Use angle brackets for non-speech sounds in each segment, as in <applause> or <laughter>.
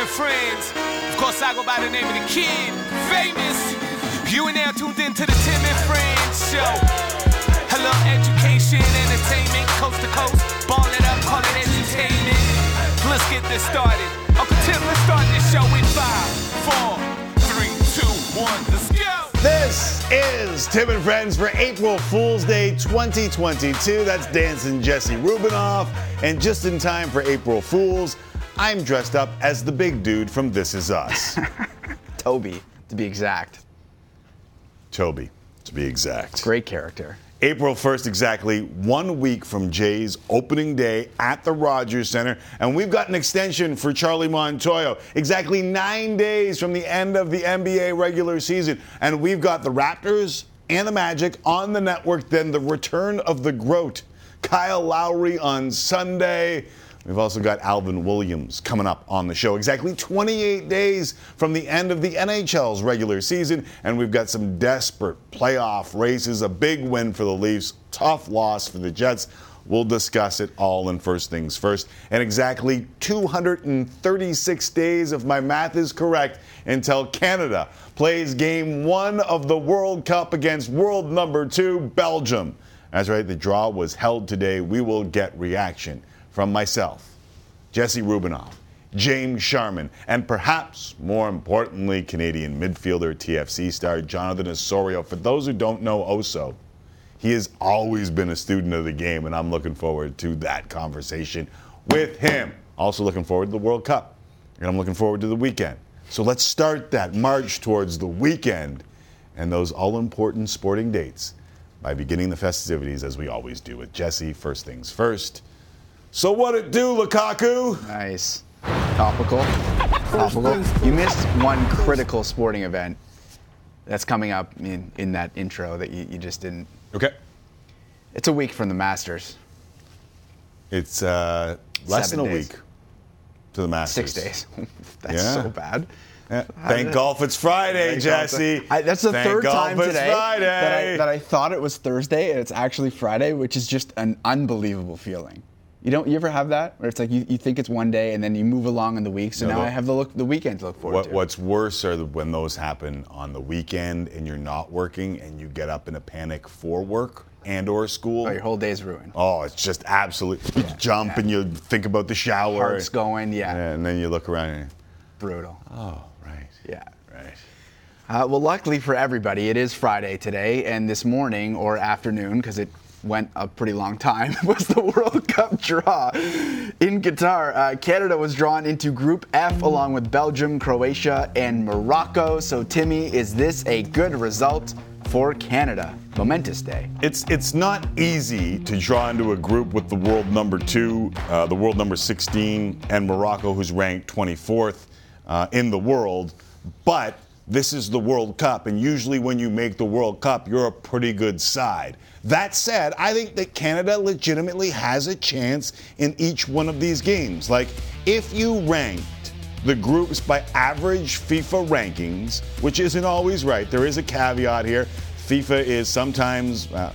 and friends. Of course, I go by the name of the kid, famous. You and now tuned into the Tim and Friends show. Hello, education, entertainment, coast to coast. Ball it up, call it entertainment. Let's get this started. Uncle Tim, let's start this show in five, four, three, two, one. Let's go. This is Tim and Friends for April Fool's Day 2022. That's dancing Jesse Rubinoff. And just in time for April Fools, I'm dressed up as the big dude from This Is Us. <laughs> Toby, to be exact. Toby, to be exact. Great character. April 1st, exactly one week from Jay's opening day at the Rogers Center. And we've got an extension for Charlie Montoyo. Exactly nine days from the end of the NBA regular season. And we've got the Raptors and the Magic on the network. Then the return of the GROAT, Kyle Lowry on Sunday. We've also got Alvin Williams coming up on the show. Exactly 28 days from the end of the NHL's regular season, and we've got some desperate playoff races. A big win for the Leafs, tough loss for the Jets. We'll discuss it all in First Things First. And exactly 236 days, if my math is correct, until Canada plays game one of the World Cup against world number two, Belgium. That's right, the draw was held today. We will get reaction from myself, Jesse Rubinoff, James Sharman, and perhaps more importantly, Canadian midfielder, TFC star Jonathan Osorio. For those who don't know Oso, he has always been a student of the game, and I'm looking forward to that conversation with him. Also, looking forward to the World Cup, and I'm looking forward to the weekend. So let's start that march towards the weekend and those all important sporting dates by beginning the festivities as we always do with Jesse. First things first. So what it do, Lukaku? Nice. Topical. Topical. You missed one critical sporting event that's coming up in, in that intro that you, you just didn't. Okay. It's a week from the Masters. It's uh, less Seven than a days. week to the Masters. Six days. <laughs> that's Yeah. so bad. Yeah. Thank golf it's Friday, Thank Jesse. I, that's the Thank third golf time it's today Friday. that I, that I thought it was Thursday and it's actually Friday, which is just an unbelievable feeling. You don't you ever have that where it's like you, you think it's one day and then you move along in the week. So No, now the- I have the look the weekend to look forward What, to. what's worse are the, when those happen on the weekend and you're not working and you get up in a panic for work and or school. Oh, your whole day's ruined. Oh, it's just absolute. You jump and you think about the shower. Heart's going, yeah. And then you look around and, Brutal. oh, right. Yeah. Right. Uh, well, luckily for everybody, it is Friday today, and this morning or afternoon, because it went a pretty long time, <laughs> was the World Cup draw in Qatar. Uh, Canada was drawn into Group F along with Belgium, Croatia, and Morocco. So, Timmy, is this a good result for Canada? Momentous day. It's it's not easy to draw into a group with the world number two, uh, the world number 16, and Morocco, who's ranked 24th uh, in the world. But this is the World Cup, and usually when you make the World Cup, you're a pretty good side. That said, I think that Canada legitimately has a chance in each one of these games. Like, if you ranked the groups by average FIFA rankings, which isn't always right. There is a caveat here. FIFA is sometimes uh,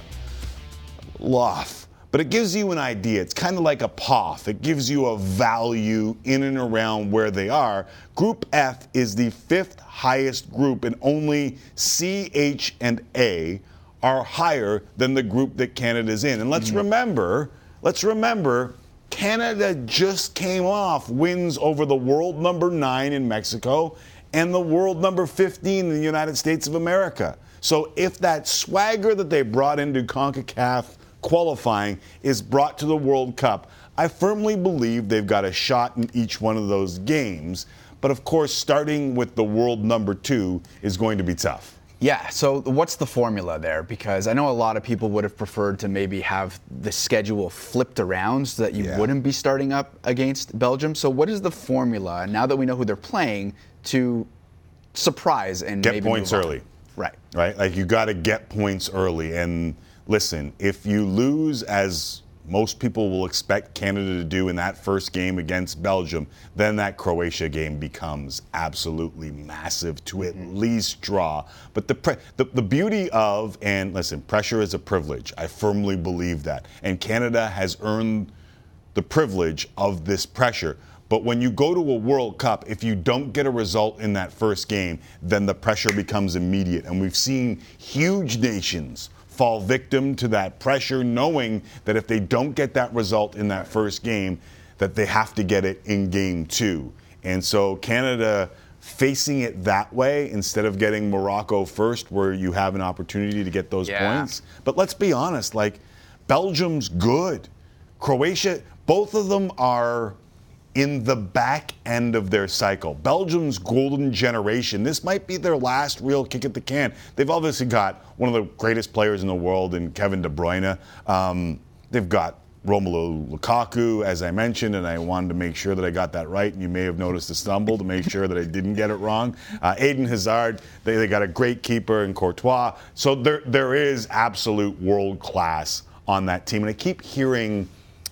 loth, but it gives you an idea. It's kind of like a POF. It gives you a value in and around where they are. Group F is the fifth highest group, and only C, H, and A are higher than the group that Canada's in. And let's mm-hmm. remember, let's remember Canada just came off wins over the world number nine in Mexico and the world number 15 in the United States of America. So if that swagger that they brought into CONCACAF qualifying is brought to the World Cup, I firmly believe they've got a shot in each one of those games. But of course, starting with the world number two is going to be tough. Yeah, so what's the formula there? Because I know a lot of people would have preferred to maybe have the schedule flipped around so that you Yeah. wouldn't be starting up against Belgium. So what is the formula now that we know who they're playing to surprise and Get maybe points early. Right. right? Like you got to get points early. And listen, if you lose, as most people will expect Canada to do in that first game against Belgium, then that Croatia game becomes absolutely massive to at mm-hmm. least draw. But the, pre- the the beauty of and listen, pressure is a privilege. I firmly believe that, and Canada has earned the privilege of this pressure. But when you go to a World Cup, if you don't get a result in that first game, then the pressure becomes immediate. And we've seen huge nations fall victim to that pressure, knowing that if they don't get that result in that first game, that they have to get it in game two. And so Canada facing it that way instead of getting Morocco first, where you have an opportunity to get those Yeah. points. But let's be honest, like Belgium's good. Croatia, both of them are in the back end of their cycle. Belgium's golden generation. This might be their last real kick at the can. They've obviously got one of the greatest players in the world in Kevin De Bruyne. Um, they've got Romelu Lukaku, as I mentioned, and I wanted to make sure that I got that right. And you may have noticed a stumble to make sure that I didn't get it wrong. Uh, Eden Hazard, they, they got a great keeper in Courtois. So there, there is absolute world class on that team. And I keep hearing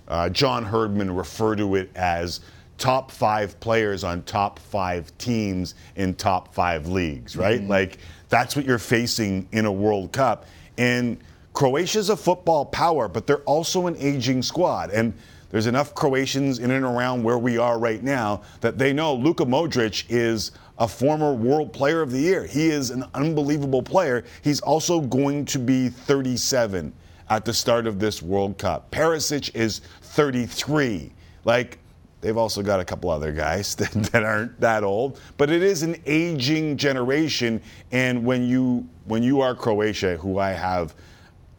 uh, John Herdman refer to it as top five players on top five teams in top five leagues, right? Mm-hmm. Like that's what you're facing in a World Cup. And Croatia's a football power, but they're also an aging squad. And there's enough Croatians in and around where we are right now that they know Luka Modric is a former World Player of the Year. He is an unbelievable player. He's also going to be 37 at the start of this World Cup. Perisic is 33. Like, they've also got a couple other guys <laughs> that, that aren't that old, but it is an aging generation. And when you when you are Croatia, who I have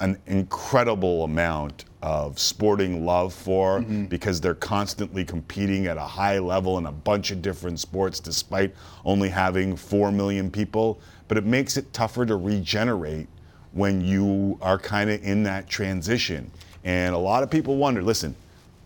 an incredible amount of sporting love for mm-hmm. because they're constantly competing at a high level in a bunch of different sports despite only having 4 million people. But it makes it tougher to regenerate when you are kind of in that transition. And a lot of people wonder listen,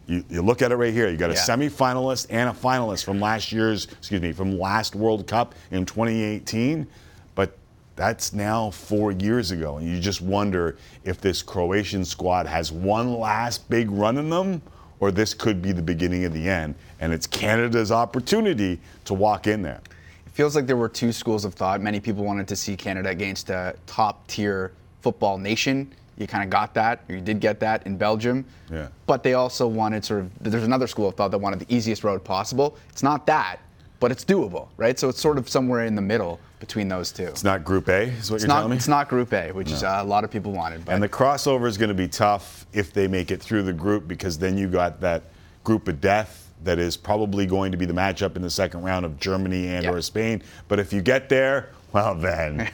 you, you look at it right here. You got a Yeah. semi-finalist and a finalist from last year's, excuse me, from last World Cup in 2018. But that's now four years ago, and you just wonder if this Croatian squad has one last big run in them, or this could be the beginning of the end. And it's Canada's opportunity to walk in there. It feels like there were two schools of thought. Many people wanted to see Canada against a top tier football nation. You kind of got that, or you did get that in Belgium. Yeah. But they also wanted sort of, there's another school of thought that wanted the easiest road possible. It's not that, but it's doable, right? So it's sort of somewhere in the middle between those two. It's not Group A, is what It's you're not, telling me? it's not Group A, which is uh, a lot of people wanted. But And the crossover is going to be tough if they make it through the group because then you got that group of death that is probably going to be the matchup in the second round of Germany and Yeah. or Spain. But if you get there, well then <laughs>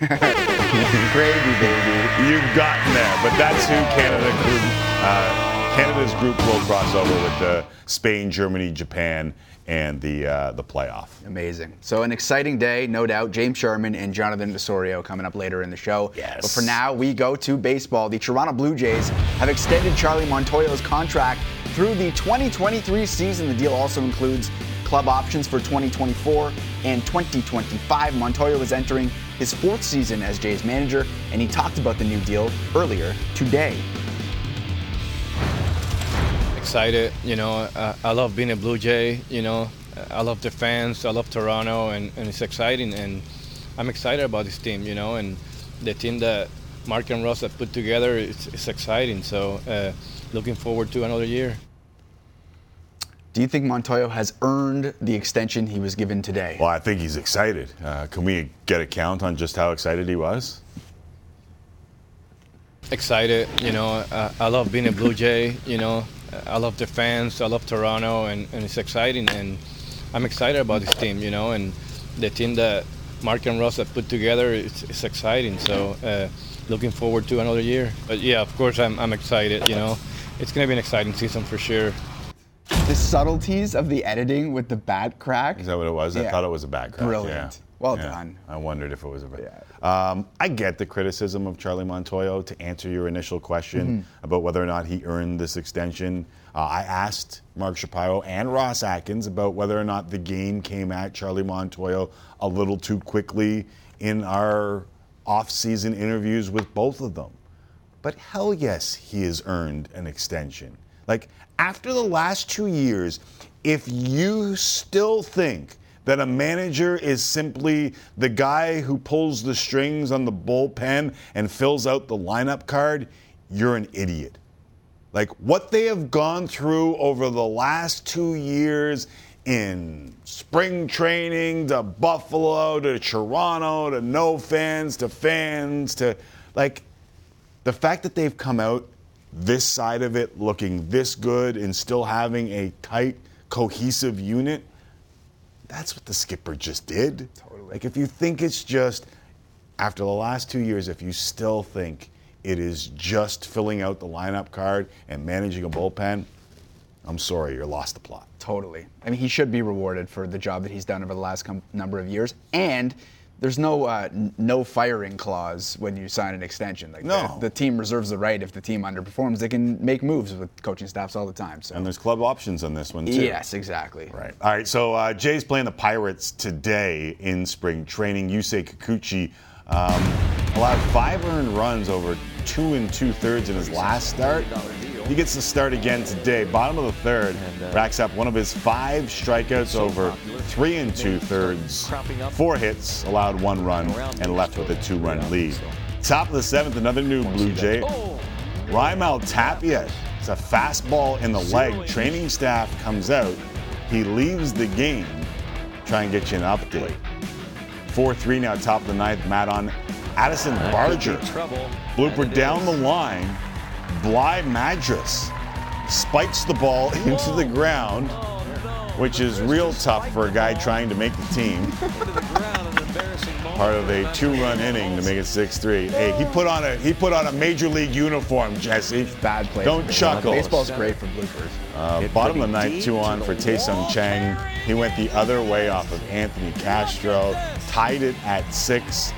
gravy, baby. you've gotten there. But that's who Canada group uh, Canada's group will cross over with the Spain, Germany, Japan, and the uh, the playoff. Amazing. So an exciting day, no doubt. James Sharman and Jonathan Osorio coming up later in the show. Yes. But for now, we go to baseball. The Toronto Blue Jays have extended Charlie Montoyo's contract through the 2023 season. The deal also includes club options for 2024 and 2025. Montoyo is entering his fourth season as Jays manager, and he talked about the new deal earlier today. excited. You know, uh, I love being a Blue Jay. You know, I love the fans. I love Toronto, and, and it's exciting. And I'm excited about this team. You know, and the team that Mark and Ross have put together. It's, it's exciting. So, uh, looking forward to another year. Do you think Montoyo has earned the extension he was given today? Well, I think he's excited. Uh, can we get a count on just how excited he was? Excited. You know, uh, I love being a Blue Jay. You know, I love the fans. I love Toronto, and, and it's exciting. And I'm excited about this team. You know, and the team that Mark and Ross have put together. It's, it's exciting. So, uh, looking forward to another year. But yeah, of course, I'm, I'm excited. You know, it's gonna be an exciting season for sure. The subtleties of the editing with the bat crack. Is that what it was? I thought it was a back crack. Brilliant. Yeah. Well Yeah. done. I wondered if it was a back. Um, I get the criticism of Charlie Montoyo to answer your initial question Mm-hmm. about whether or not he earned this extension. Uh, I asked Mark Shapiro and Ross Atkins about whether or not the game came at Charlie Montoyo a little too quickly in our off-season interviews with both of them. But hell yes, he has earned an extension. Like, after the last two years, if you still think that a manager is simply the guy who pulls the strings on the bullpen and fills out the lineup card, you're an idiot. Like what they have gone through over the last two years in spring training to Buffalo to Toronto to no fans to fans to like the fact that they've come out this side of it looking this good and still having a tight, cohesive unit, that's what the skipper just did. Totally. Like if you think it's just after the last two years, if you still think it is just filling out the lineup card and managing a bullpen, I'm sorry, you're lost the plot. Totally. I mean, he should be rewarded for the job that he's done over the last com- number of years, and there's no uh, no firing clause when you sign an extension. Like No. the, the team reserves the right if the team underperforms, they can make moves with coaching staffs all the time. So And there's club options on this one too. yes, exactly. Right. All right. So uh, Jay's playing the Pirates today in spring training. Yusei Kikuchi um, allowed five earned runs over two and two thirds in his last start. He gets to start again today. Bottom of the third, racks up one of his five strikeouts over three and two thirds. Four hits, allowed one run, and left with a two run lead. Top of the seventh, another new Blue Jay. Raimel Tapia. It's a fastball in the leg. Training staff comes out. He leaves the game. Try and get you an update. 4 3 now, top of the ninth. Matt on Addison Barger. Blooper down the line. Bly Madras spikes the ball into the ground, which is real tough for a guy trying to make the team. Part of a two-run inning to make it 6-3. Hey, he put on a he put on a major league uniform, Jesse. Bad play. Don't chuckle. Baseball's great for bloopers. Uh, bottom of the ninth, two on for Taesung Chang. He went the other way off of Anthony Castro, tied it at six.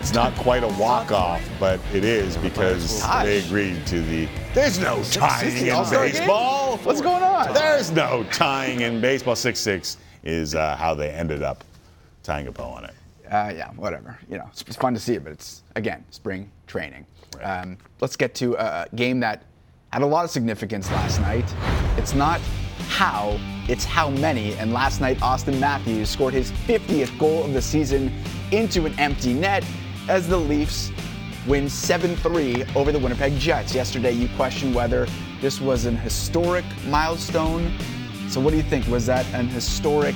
It's not quite a walk-off, but it is because they agreed to the. There's no tying in baseball. What's going on? There's no tying in baseball. Six-six is uh, how they ended up tying a bow on it. uh, yeah, whatever. You know, it's, it's fun to see it, but it's again spring training. Um, let's get to a game that had a lot of significance last night. It's not how, it's how many. And last night, Auston Matthews scored his 50th goal of the season into an empty net as the Leafs win 7-3 over the Winnipeg Jets. Yesterday, you questioned whether this was an historic milestone. So, what do you think? Was that an historic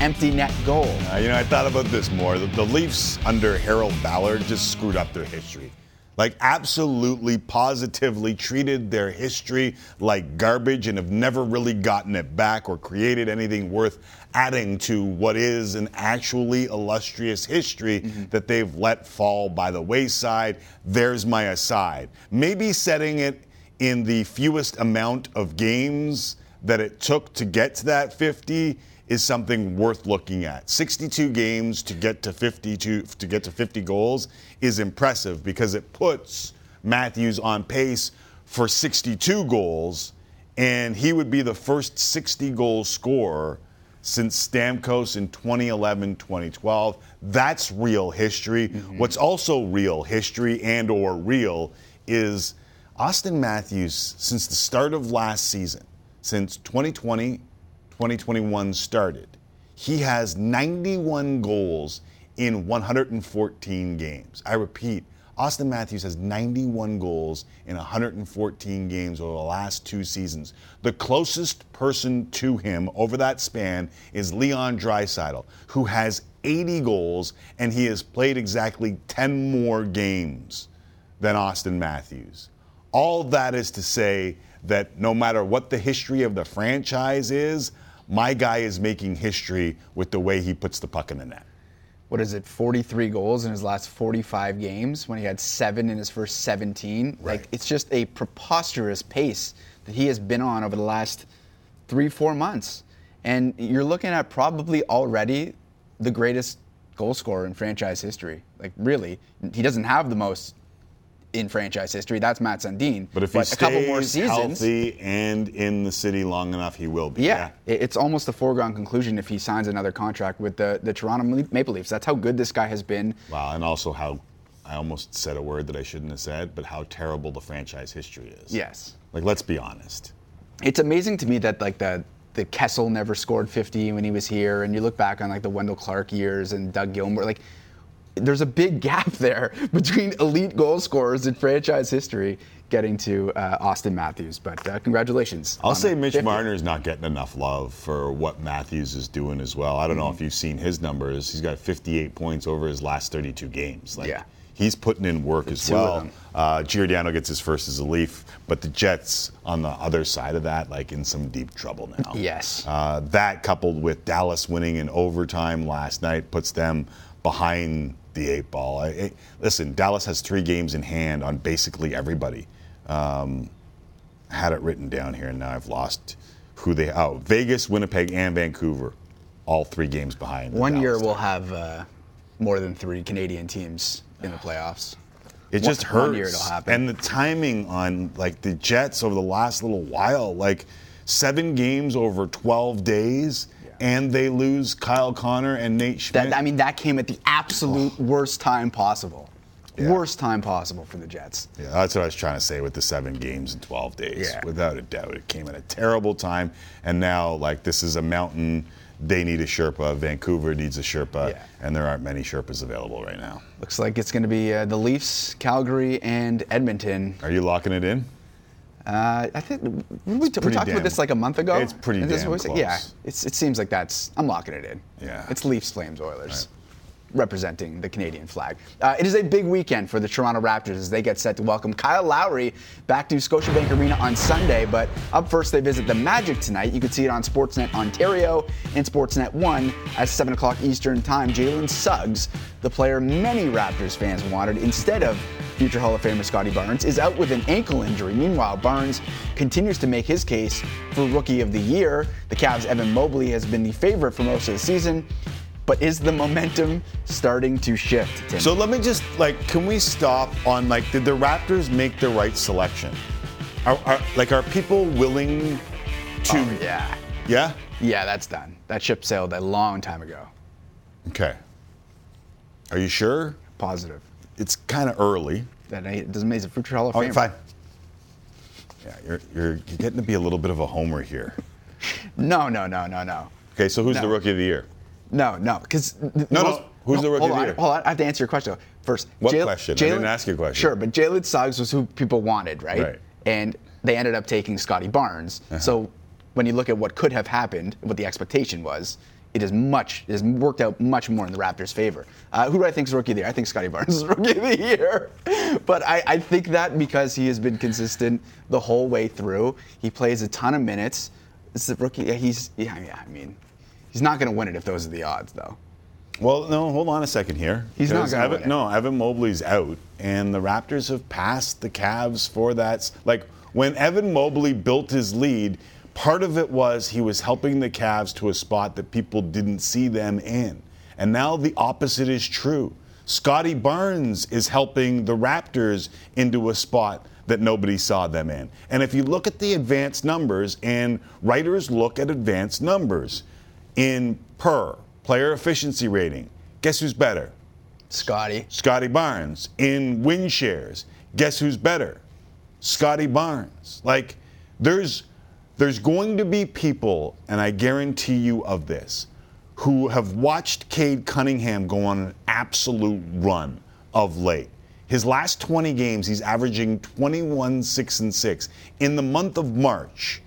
empty net goal? Uh, you know, I thought about this more. The, the Leafs under Harold Ballard just screwed up their history. Like, absolutely, positively treated their history like garbage and have never really gotten it back or created anything worth adding to what is an actually illustrious history mm-hmm. that they've let fall by the wayside. There's my aside. Maybe setting it in the fewest amount of games that it took to get to that 50 is something worth looking at. 62 games to get to 52 to get to 50 goals is impressive because it puts Matthews on pace for 62 goals and he would be the first 60 goal scorer since Stamkos in 2011-2012. That's real history. Mm-hmm. What's also real history and or real is Auston Matthews since the start of last season, since 2020 2021 started, he has 91 goals in 114 games. I repeat, Auston Matthews has 91 goals in 114 games over the last two seasons. The closest person to him over that span is Leon Draisaitl, who has 80 goals and he has played exactly 10 more games than Auston Matthews. All that is to say that no matter what the history of the franchise is, my guy is making history with the way he puts the puck in the net. what is it, 43 goals in his last 45 games when he had seven in his first 17. Right. Like, it's just a preposterous pace that he has been on over the last three, four months. And you're looking at probably already the greatest goal scorer in franchise history. Like, really, he doesn't have the most in franchise history. That's Mats Sundin. But if he a stays couple more seasons, healthy and in the city long enough, he will be. yeah, it- it's almost a foregone conclusion if he signs another contract with the, the Toronto Maple Leafs. That's how good this guy has been. Wow, and also how I almost said a word that I shouldn't have said, but how terrible the franchise history is. Yes. Like, let's be honest. It's amazing to me that like the the Kessel never scored 50 when he was here, and you look back on like the Wendel Clark years and Doug Gilmour. Like, there's a big gap <laughs> there between elite goal scorers in franchise history getting to uh, Auston Matthews. But uh, congratulations. I'll say Mitch 50. Marner's not getting enough love for what Matthews is doing as well. I don't Mm-hmm. know if you've seen his numbers. He's got 58 points over his last 32 games. Like, Yeah. He's putting in work as well. Uh, Giordano gets his first as a Leaf, but the Jets on the other side of that, like in some deep trouble now. <laughs> Yes. Uh, that coupled with Dallas winning in overtime last night puts them behind the eight ball. I, I- listen, Dallas has three games in hand on basically everybody. Um, had it written down here, and now I've lost who they. Oh, Vegas, Winnipeg, and Vancouver, all three games behind. One year Dallas we'll have uh, more than three Canadian teams in the playoffs. It just one- hurts. one year it'll happen. And the timing on like the Jets over the last little while, like seven games over 12 days, and they lose Kyle Connor and Nate Schmidt. That I mean, that came at the absolute worst time possible. Yeah. Worst time possible for the Jets. Yeah, that's what I was trying to say with the seven games in 12 days. Yeah. Without a doubt, it came at a terrible time. And now, like, this is a mountain. They need a Sherpa. Vancouver needs a Sherpa. Yeah. And there aren't many Sherpas available right now. Looks like it's going to be uh, the Leafs, Calgary, and Edmonton. Are you locking it in? Uh, I think we, we, we talked about this like a month ago. it's pretty damn said? Yeah, it's, it seems like that's. I'm locking it in. Yeah. It's Leafs, Flames, Oilers, representing the Canadian flag. Uh, it is a big weekend for the Toronto Raptors as they get set to welcome Kyle Lowry back to Scotiabank Arena on Sunday. But up first, they visit the Magic tonight. You can see it on Sportsnet Ontario and Sportsnet One at 7 o'clock Eastern Time. Jalen Suggs, the player many Raptors fans wanted instead of future Hall of Famer Scottie Barnes, is out with an ankle injury. Meanwhile, Barnes continues to make his case for Rookie of the Year. The Cavs' Evan Mobley has been the favorite for most of the season. But is the momentum starting to shift? Tim? So let me just, like, can we stop on, like, did the Raptors make the right selection? Are, are like, are people willing to. Oh, yeah, Yeah? yeah, that's done. That ship sailed a long time ago. Okay. Are you sure? Positive. It's kind of early. That doesn't make a future Hall of Okay, Famer. fine. Yeah, you're, you're, you're getting to be a little bit of a homer here. <laughs> No, no, no, no, no, Okay, so who's No. the rookie of the year? No, no. Because No, no. Who's the rookie hold of the year? Hold on, I have to answer your question first. What Jalen- question? I didn't ask you a question. Sure, but Jalen Suggs was who people wanted, right? Right. Uh-huh. And they ended up taking Scottie Barnes. So when you look at what could have happened, what the expectation was, it is much, it has worked out much more in the Raptors' favor. Uh, who do I think is rookie of the year? I think Scottie Barnes is <laughs> rookie of the year. But I, I think that because he has been consistent the whole way through, he plays a ton of minutes. It's the rookie. Yeah, he's yeah, yeah. I mean, he's not going to win it if those are the odds, though. Well, no, hold on a second here. He's not 'Cause gonna win it. No, Evan Mobley's out, and the Raptors have passed the Cavs for that. Like when Evan Mobley built his lead, part of it was he was helping the Cavs to a spot that people didn't see them in, and now the opposite is true. Scottie Barnes is helping the Raptors into a spot that nobody saw them in. And if you look at the advanced numbers, and writers look at advanced numbers in per player efficiency rating, guess who's better? Scottie. Scottie Barnes. In win shares, guess who's better? Scottie Barnes. Like, there's there's going to be people, and I guarantee you of this, who have watched Cade Cunningham go on an absolute run of late. His last 20 games, he's averaging 21, 6, and 6. In the month of March,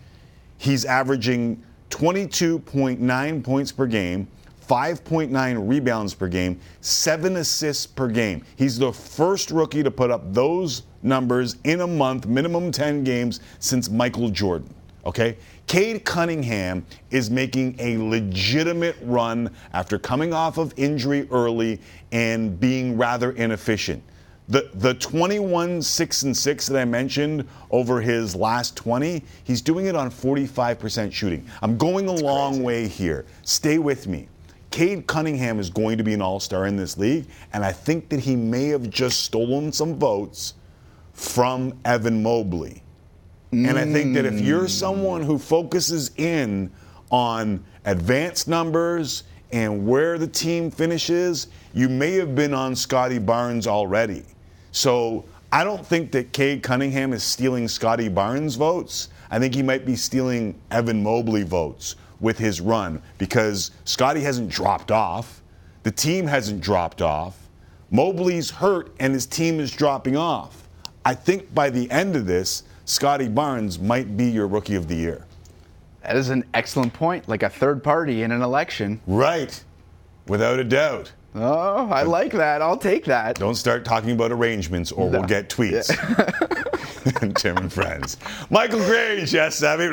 he's averaging 22.9 points per game, 5.9 rebounds per game, seven assists per game. He's the first rookie to put up those numbers in a month, minimum 10 games, since Michael Jordan. Okay? Cade Cunningham is making a legitimate run after coming off of injury early and being rather inefficient. The, the 21 6 and 6 that I mentioned over his last 20, he's doing it on 45% shooting. I'm going a long way here. Stay with me. Cade Cunningham is going to be an all star in this league, and I think that he may have just stolen some votes from Evan Mobley. And I think that if hmm. you're someone who focuses in on advanced numbers and where the team finishes, you may have been on Scottie Barnes already. So I don't think that Cade Cunningham is stealing Scottie Barnes votes. I think he might be stealing Evan Mobley votes with his run because Scottie hasn't dropped off. The team hasn't dropped off. Mobley's hurt and his team is dropping off. I think by the end of this, Scottie Barnes might be your rookie of the year. That is an excellent point, like a third party in an election. Right. Without a doubt. Oh, I like that. I'll take that. Don't start talking about arrangements or we'll get tweets. <laughs> <laughs> Tim and friends. Michael Grange, yes, Savvy.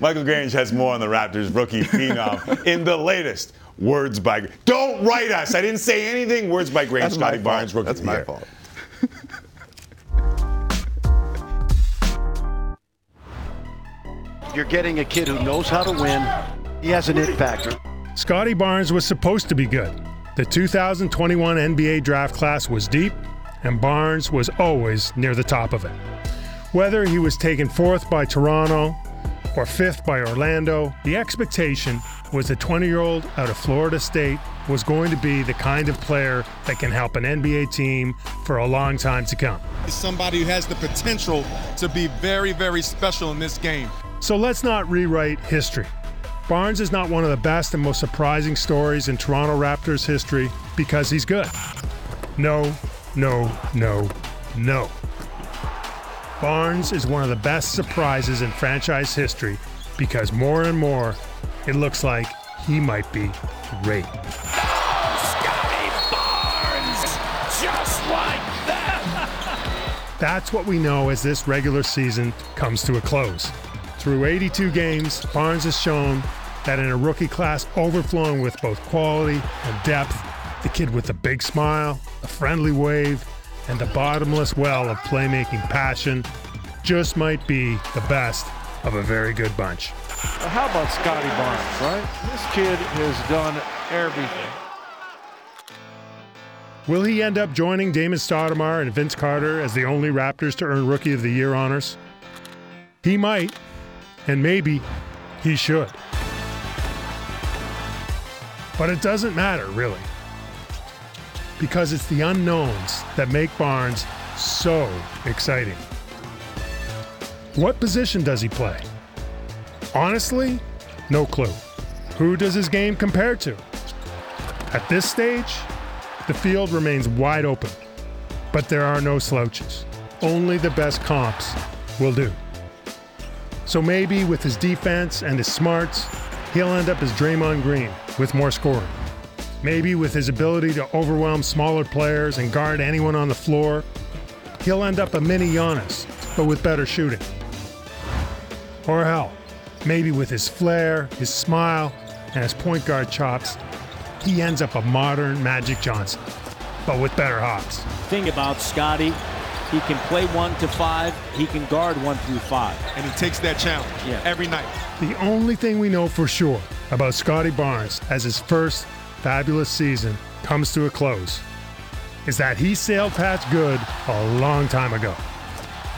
Michael Grange has more on the Raptors rookie phenom <laughs> in the latest Words by Don't write us. I didn't say anything. Words by Grange, That's Scottie Barnes, fault. rookie That's my year. fault. You're getting a kid who knows how to win. He has an it factor. Scottie Barnes was supposed to be good. The 2021 NBA draft class was deep, and Barnes was always near the top of it. Whether he was taken fourth by Toronto or fifth by Orlando, the expectation was the 20 year old out of Florida State was going to be the kind of player that can help an NBA team for a long time to come. He's somebody who has the potential to be very, very special in this game. So let's not rewrite history. Barnes is not one of the best and most surprising stories in Toronto Raptors history because he's good. No, no, no, no. Barnes is one of the best surprises in franchise history because more and more it looks like he might be great. <laughs> That's what we know as this regular season comes to a close. Through 82 games, Barnes has shown that in a rookie class overflowing with both quality and depth, the kid with a big smile, a friendly wave, and the bottomless well of playmaking passion just might be the best of a very good bunch. How about Scottie Barnes, right? This kid has done everything. Will he end up joining Damon Stoudamire and Vince Carter as the only Raptors to earn Rookie of the Year honors? He might, and maybe he should. But it doesn't matter, really. Because it's the unknowns that make Barnes so exciting. What position does he play? Honestly, no clue. Who does his game compare to? At this stage, the field remains wide open, but there are no slouches. Only the best comps will do. So maybe with his defense and his smarts, he'll end up as Draymond Green with more scoring. Maybe with his ability to overwhelm smaller players and guard anyone on the floor, he'll end up a mini Giannis, but with better shooting. Or hell, maybe with his flair, his smile, and his point guard chops, he ends up a modern Magic Johnson, but with better hops. thing about Scotty, he can play one to five, he can guard one through five. And he takes that challenge Yeah. every night. The only thing we know for sure about Scottie Barnes as his first fabulous season comes to a close is that he sailed past good a long time ago,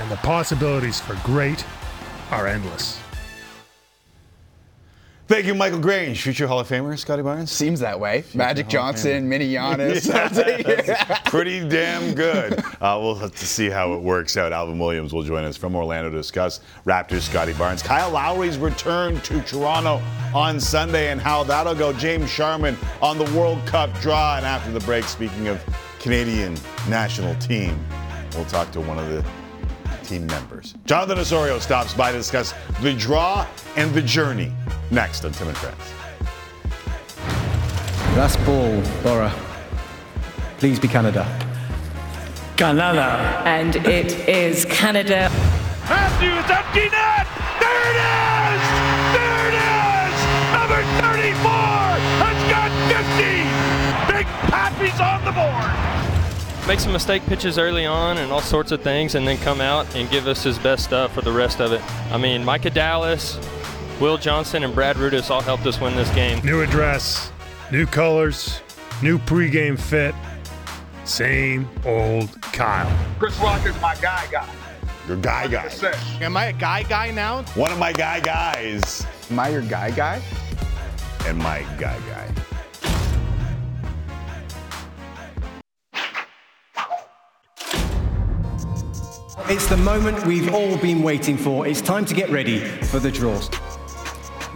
and the possibilities for great are endless. Thank you, Michael Grange, future Hall of Famer, Scottie Barnes. Seems that way. Magic Johnson, Mini Giannis. <laughs> <laughs> I'll. Pretty damn good. Uh, we'll have to see how it works out. Alvin Williams will join us from Orlando to discuss Raptors Scottie Barnes. Kyle Lowry's return to Toronto on Sunday and how that'll go. James Sharman on the World Cup draw. And after the break, speaking of Canadian national team, we'll talk to one of the team members. Jonathan Osorio stops by to discuss the draw and the journey next on Tim and Friends. Last ball, Bora. Please be Canada. Canada. And it is Canada. Matthews, empty net! There it is! There it is! Number 34 has got 50! Big Pappy's on the board! Make some mistake pitches early on and all sorts of things, and then come out and give us his best stuff for the rest of it. I mean, Micah Dallas, Will Johnson, and Brad Rudis all helped us win this game. New address, new colors, new pregame fit, same old Kyle. Chris Rock is my guy guy. Your guy guy. Am I a guy guy now? One of my guy guys Am I your guy guy? and my guy guy. It's the moment we've all been waiting for. It's time to get ready for the draws.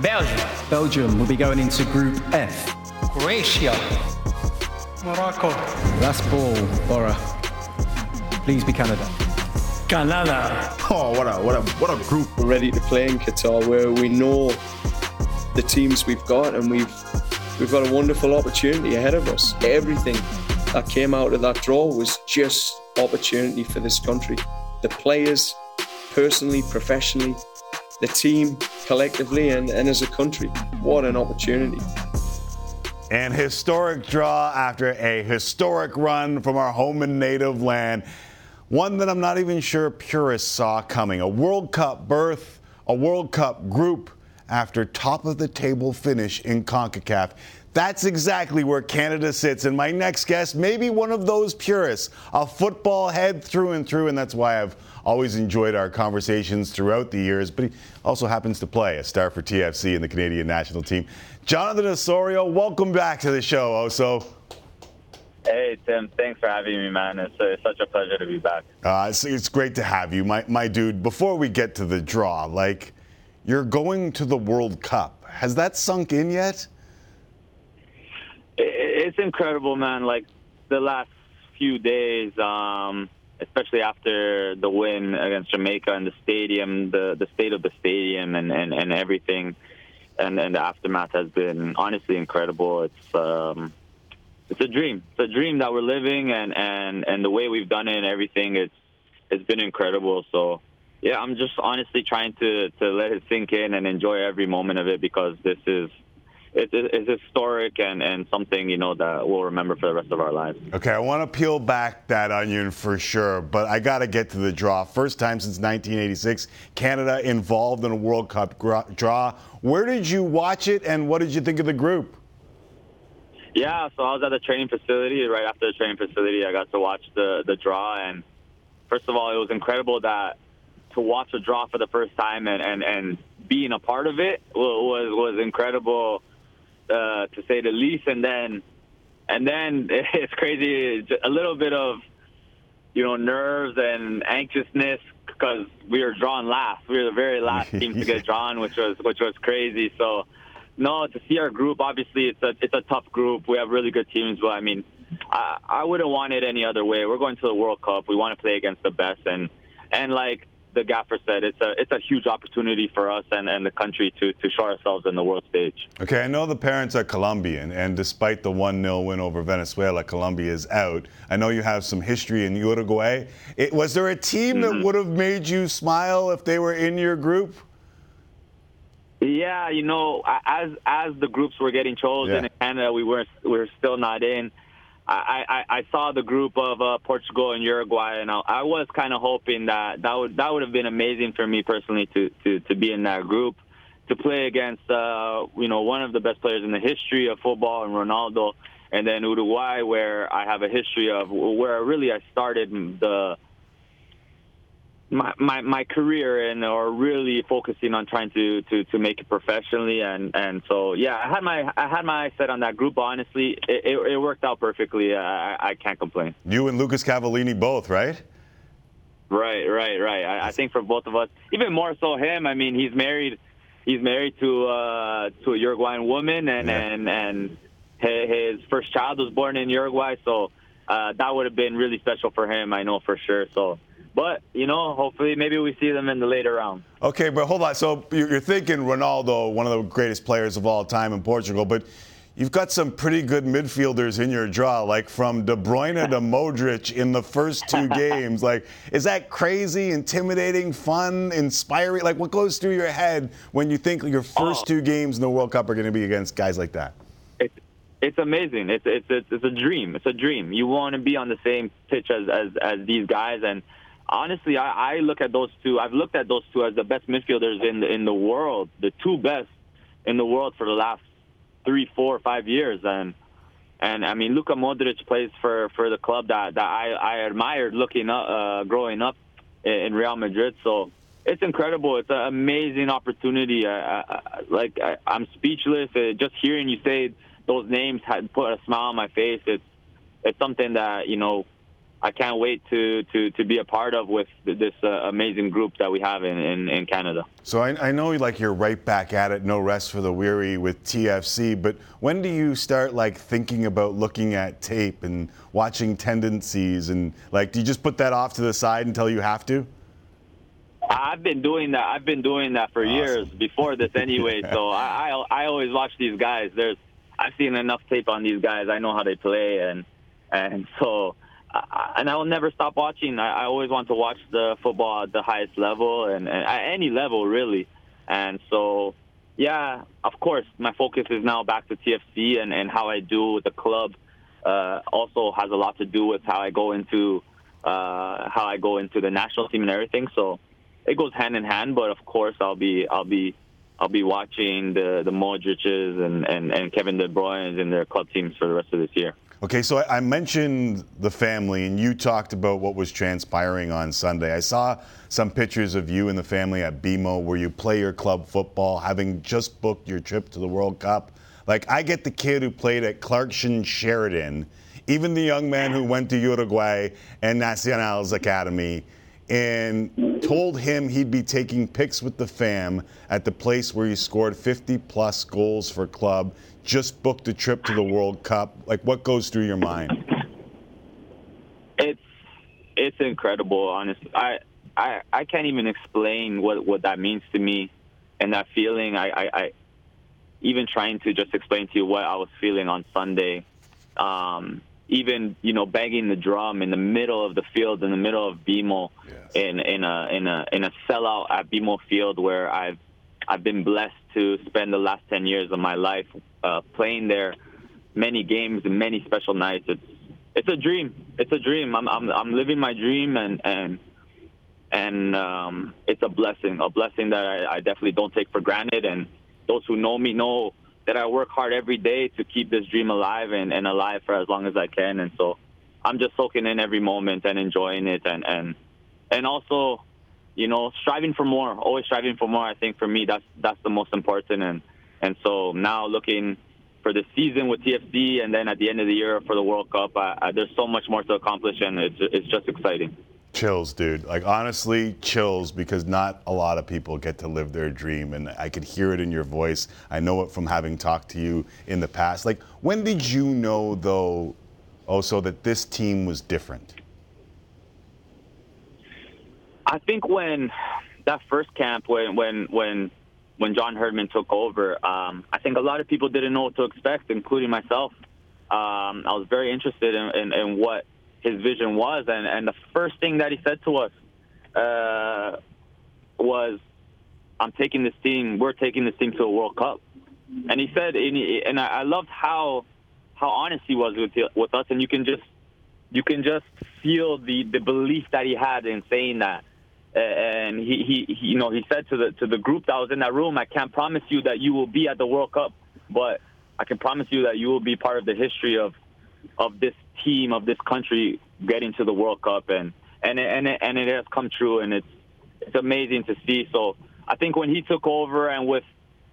Belgium. Belgium will be going into Group F. Croatia. Morocco. Last ball, Bora. Please be Canada. Canada. Oh, what a what a what a group. We're ready to play in Qatar, where we know the teams we've got, and we've we've got a wonderful opportunity ahead of us. Everything that came out of that draw was just opportunity for this country. The players, personally, professionally, the team collectively, and, and as a country. What an opportunity. An historic draw after a historic run from our home and native land. One that I'm not even sure purists saw coming. A World Cup berth, a World Cup group after top of the table finish in CONCACAF. That's exactly where Canada sits. And my next guest may be one of those purists, a football head through and through, and that's why I've always enjoyed our conversations throughout the years. But he also happens to play a star for TFC and the Canadian national team. Jonathan Osorio, welcome back to the show, Oso. Hey, Tim. Thanks for having me, man. It's, uh, it's such a pleasure to be back. Uh, it's, it's, great to have you, my, my dude. Before we get to the draw, like, you're going to the World Cup. Has that sunk in yet? It's incredible, man. Like, the last few days, um, especially after the win against Jamaica and the stadium, the, the state of the stadium and, and, and everything, and, and the aftermath has been honestly incredible. It's. Um, it's a dream. It's a dream that we're living, and and and the way we've done it and everything, it's it's been incredible. So yeah, I'm just honestly trying to to let it sink in and enjoy every moment of it because this is it's, it's historic and, and something you know that we'll remember for the rest of our lives. Okay, I want to peel back that onion for sure, but I got to get to the draw. First time since 1986, Canada involved in a World Cup draw. Where did you watch it, and what did you think of the group? Yeah, so I was at the training facility. Right after the training facility, I got to watch the the draw, and first of all, it was incredible that to watch a draw for the first time and and and being a part of it was was incredible uh, to say the least. And then and then <laughs> it's crazy, It's a little bit of you know nerves and anxiousness because we were drawn last. We were the very last team to get <laughs> drawn, which was which was crazy. So no, to see our group, obviously it's a it's a tough group. We have really good teams, but I mean, I I wouldn't want it any other way. We're going to the World Cup. We want to play against the best, and and like the gaffer said, it's a it's a huge opportunity for us and, and the country to, to show ourselves in the world stage. Okay, I know the parents are Colombian, and despite the 1 0 win over Venezuela, Colombia is out. I know you have some history in Uruguay. It, was there a team mm-hmm. that would have made you smile if they were in your group? Yeah, you know, as as the groups were getting chosen yeah. in Canada, we were we were still not in. I, I, I saw the group of uh, Portugal and Uruguay, and I, I was kind of hoping that that would that would have been amazing for me personally to, to, to be in that group, to play against uh, you know one of the best players in the history of football and Ronaldo, and then Uruguay, where I have a history of where really I started the my, my, my career and or really focusing on trying to, to, to make it professionally and, and so yeah I had my I had my eyes set on that group honestly it, it, it worked out perfectly. I, I can't complain. You and Lucas Cavallini both right? Right right right. I, I think for both of us even more so him. I mean he's married he's married to uh, to a Uruguayan woman and yeah. and and his first child was born in Uruguay. So uh, that would have been really special for him I know for sure. So but you know, hopefully, maybe we see them in the later round. Okay, but hold on. So you're thinking Ronaldo, one of the greatest players of all time in Portugal, but you've got some pretty good midfielders in your draw, like from De Bruyne to <laughs> Modric in the first two <laughs> games. Like, is that crazy, intimidating, fun, inspiring? Like, what goes through your head when you think your first oh. two games in the World Cup are going to be against guys like that? It's, it's amazing. It's, it's, it's, it's a dream. It's a dream. You want to be on the same pitch as, as, as these guys and – honestly, I, I look at those two. I've looked at those two as the best midfielders in the, in the world, the two best in the world for the last three, four, five years, and and I mean, Luka Modric plays for for the club that that I I admired looking up, uh, growing up in Real Madrid. So it's incredible. It's an amazing opportunity. I, I, like I, I'm speechless. Uh, just hearing you say those names had put a smile on my face. It's it's something that you know I can't wait to, to, to be a part of with this uh, amazing group that we have in, in, in Canada. So I, I, know like you're right back at it, no rest for the weary with TFC. But when do you start like thinking about looking at tape and watching tendencies and like do you just put that off to the side until you have to? I've been doing that. I've been doing that for awesome. years before this anyway. <laughs> so I, I I always watch these guys. There's I've seen enough tape on these guys. I know how they play and and so and I will never stop watching. I, I always want to watch the football at the highest level and, and at any level, really. And so, yeah, of course, my focus is now back to TFC and, and how I do with the club. Uh, also has a lot to do with how I go into uh, how I go into the national team and everything. So it goes hand in hand. But of course, I'll be I'll be I'll be watching the the Modric's and, and, and Kevin De Bruyne's and their club teams for the rest of this year. Okay, so I mentioned the family, and you talked about what was transpiring on Sunday. I saw some pictures of you and the family at BMO where you play your club football, having just booked your trip to the World Cup. Like, I get the kid who played at Clarkson Sheridan, even the young man who went to Uruguay and Nacional's Academy, and told him he'd be taking pics with the fam at the place where he scored 50 plus goals for club just booked a trip to the World Cup. Like, what goes through your mind? It's it's incredible, honestly. I I I can't even explain what what that means to me, and that feeling. I I, I even trying to just explain to you what I was feeling on Sunday. Um, even you know banging the drum in the middle of the field in the middle of BMO yes. in in a in a in a sellout at BMO Field where I've I've been blessed to spend the last 10 years of my life uh, playing there, many games and many special nights. It's it's a dream. It's a dream. I'm I'm I'm living my dream and and and um, it's a blessing, a blessing that I, I definitely don't take for granted. And those who know me know that I work hard every day to keep this dream alive and, and alive for as long as I can. And so I'm just soaking in every moment and enjoying it and and and also you know, striving for more, always striving for more. I think for me, that's that's the most important. And and so now looking for the season with TFC, and then at the end of the year for the World Cup, I, I, there's so much more to accomplish, and it's it's just exciting. Chills, dude. Like honestly, chills because not a lot of people get to live their dream, and I could hear it in your voice. I know it from having talked to you in the past. Like, when did you know though, also that this team was different? I think when that first camp, when when when when John Herdman took over, um, I think a lot of people didn't know what to expect, including myself. Um, I was very interested in, in, in, what his vision was, and, and the first thing that he said to us uh, was, "I'm taking this team. We're taking this team to a World Cup." And he said, and, he, and I loved how how honest he was with with us, and you can just you can just feel the the belief that he had in saying that and he, he, he, you know, he said to the to the group that was in that room, I can't promise you that you will be at the World Cup, but I can promise you that you will be part of the history of of this team of this country getting to the World Cup, and and it, and it, and it has come true, and it's it's amazing to see. So I think when he took over, and with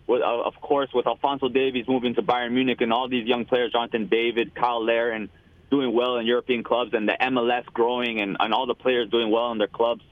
with uh, of course with Alfonso Davies moving to Bayern Munich, and all these young players, Jonathan David, Cyle Larin doing well in European clubs, and the MLS growing, and and all the players doing well in their clubs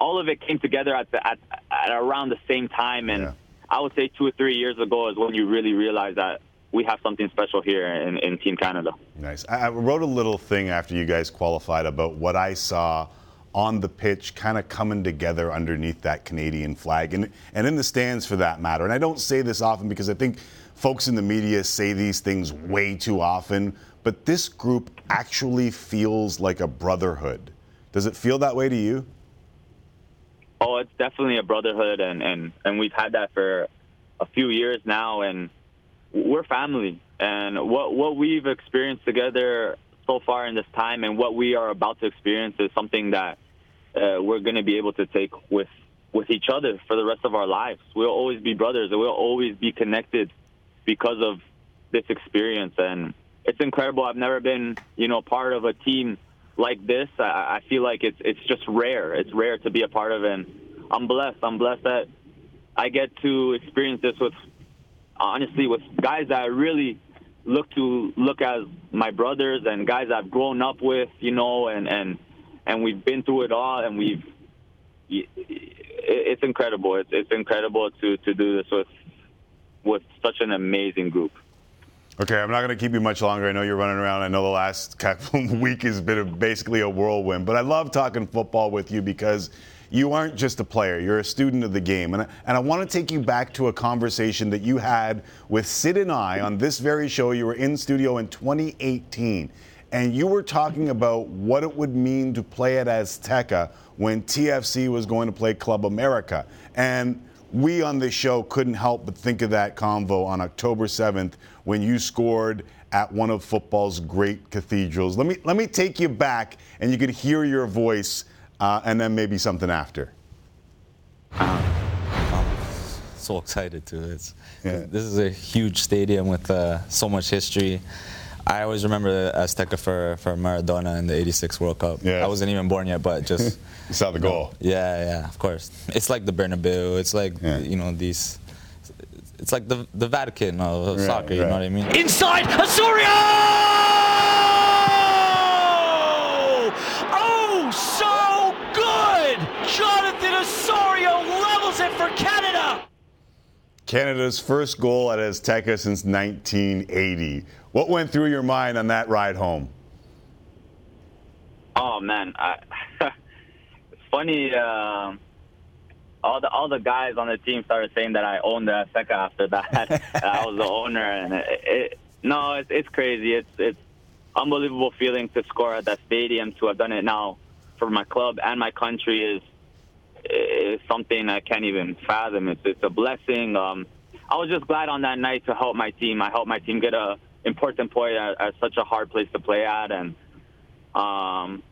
all of it came together at, the, at, at around the same time, and yeah. I would say two or three years ago is when you really realized that we have something special here in, in Team Canada. Nice. I wrote a little thing after you guys qualified about what I saw on the pitch kind of coming together underneath that Canadian flag and, and in the stands for that matter. And I don't say this often because I think folks in the media say these things way too often, but this group actually feels like a brotherhood. Does it feel that way to you? Oh, it's definitely a brotherhood, and and and we've had that for a few years now, and we're family. And what what we've experienced together so far in this time, and what we are about to experience, is something that uh, we're going to be able to take with with each other for the rest of our lives. We'll always be brothers, and we'll always be connected because of this experience. And it's incredible. I've never been, you know, part of a team like this, I, I feel like it's it's just rare. It's rare to be a part of, and I'm blessed. I'm blessed that I get to experience this with honestly with guys that I really look to look as my brothers and guys I've grown up with, you know, and and and we've been through it all, and we've it's incredible. It's it's incredible to to do this with with such an amazing group. Okay, I'm not going to keep you much longer. I know you're running around. I know the last <laughs> week has been a, basically a whirlwind, but I love talking football with you because you aren't just a player, you're a student of the game. And, and I want to take you back to a conversation that you had with Sid and I on this very show. You were in studio in 2018, and you were talking about what it would mean to play at Azteca when TFC was going to play Club America. And we on this show couldn't help but think of that convo on October 7th when you scored at one of football's great cathedrals. Let me let me take you back, and you could hear your voice, uh, and then maybe something after. I'm so excited too. It's, yeah. This is a huge stadium with uh, so much history. I always remember Azteca for, for Maradona in the '86 World Cup. Yeah. I wasn't even born yet, but just <laughs> you saw the goal. Yeah, yeah, of course. It's like the Bernabeu. It's like yeah. you know these. It's like the the Vatican of right, soccer. Right. You know what I mean? Inside, Osorio! Oh, so good! Jonathan Osorio levels it for Canada. Canada's first goal at Azteca since 1980. What went through your mind on that ride home? Oh man, I, <laughs> funny. Uh, all the all the guys on the team started saying that I owned the Azteca after <laughs> that. I was the owner, and it, it, no, it's it's crazy. It's it's unbelievable feeling to score at that stadium. To have done it now for my club and my country is is something I can't even fathom. It's it's a blessing. Um, I was just glad on that night to help my team. I helped my team get a important point at, at such a hard place to play at, and um,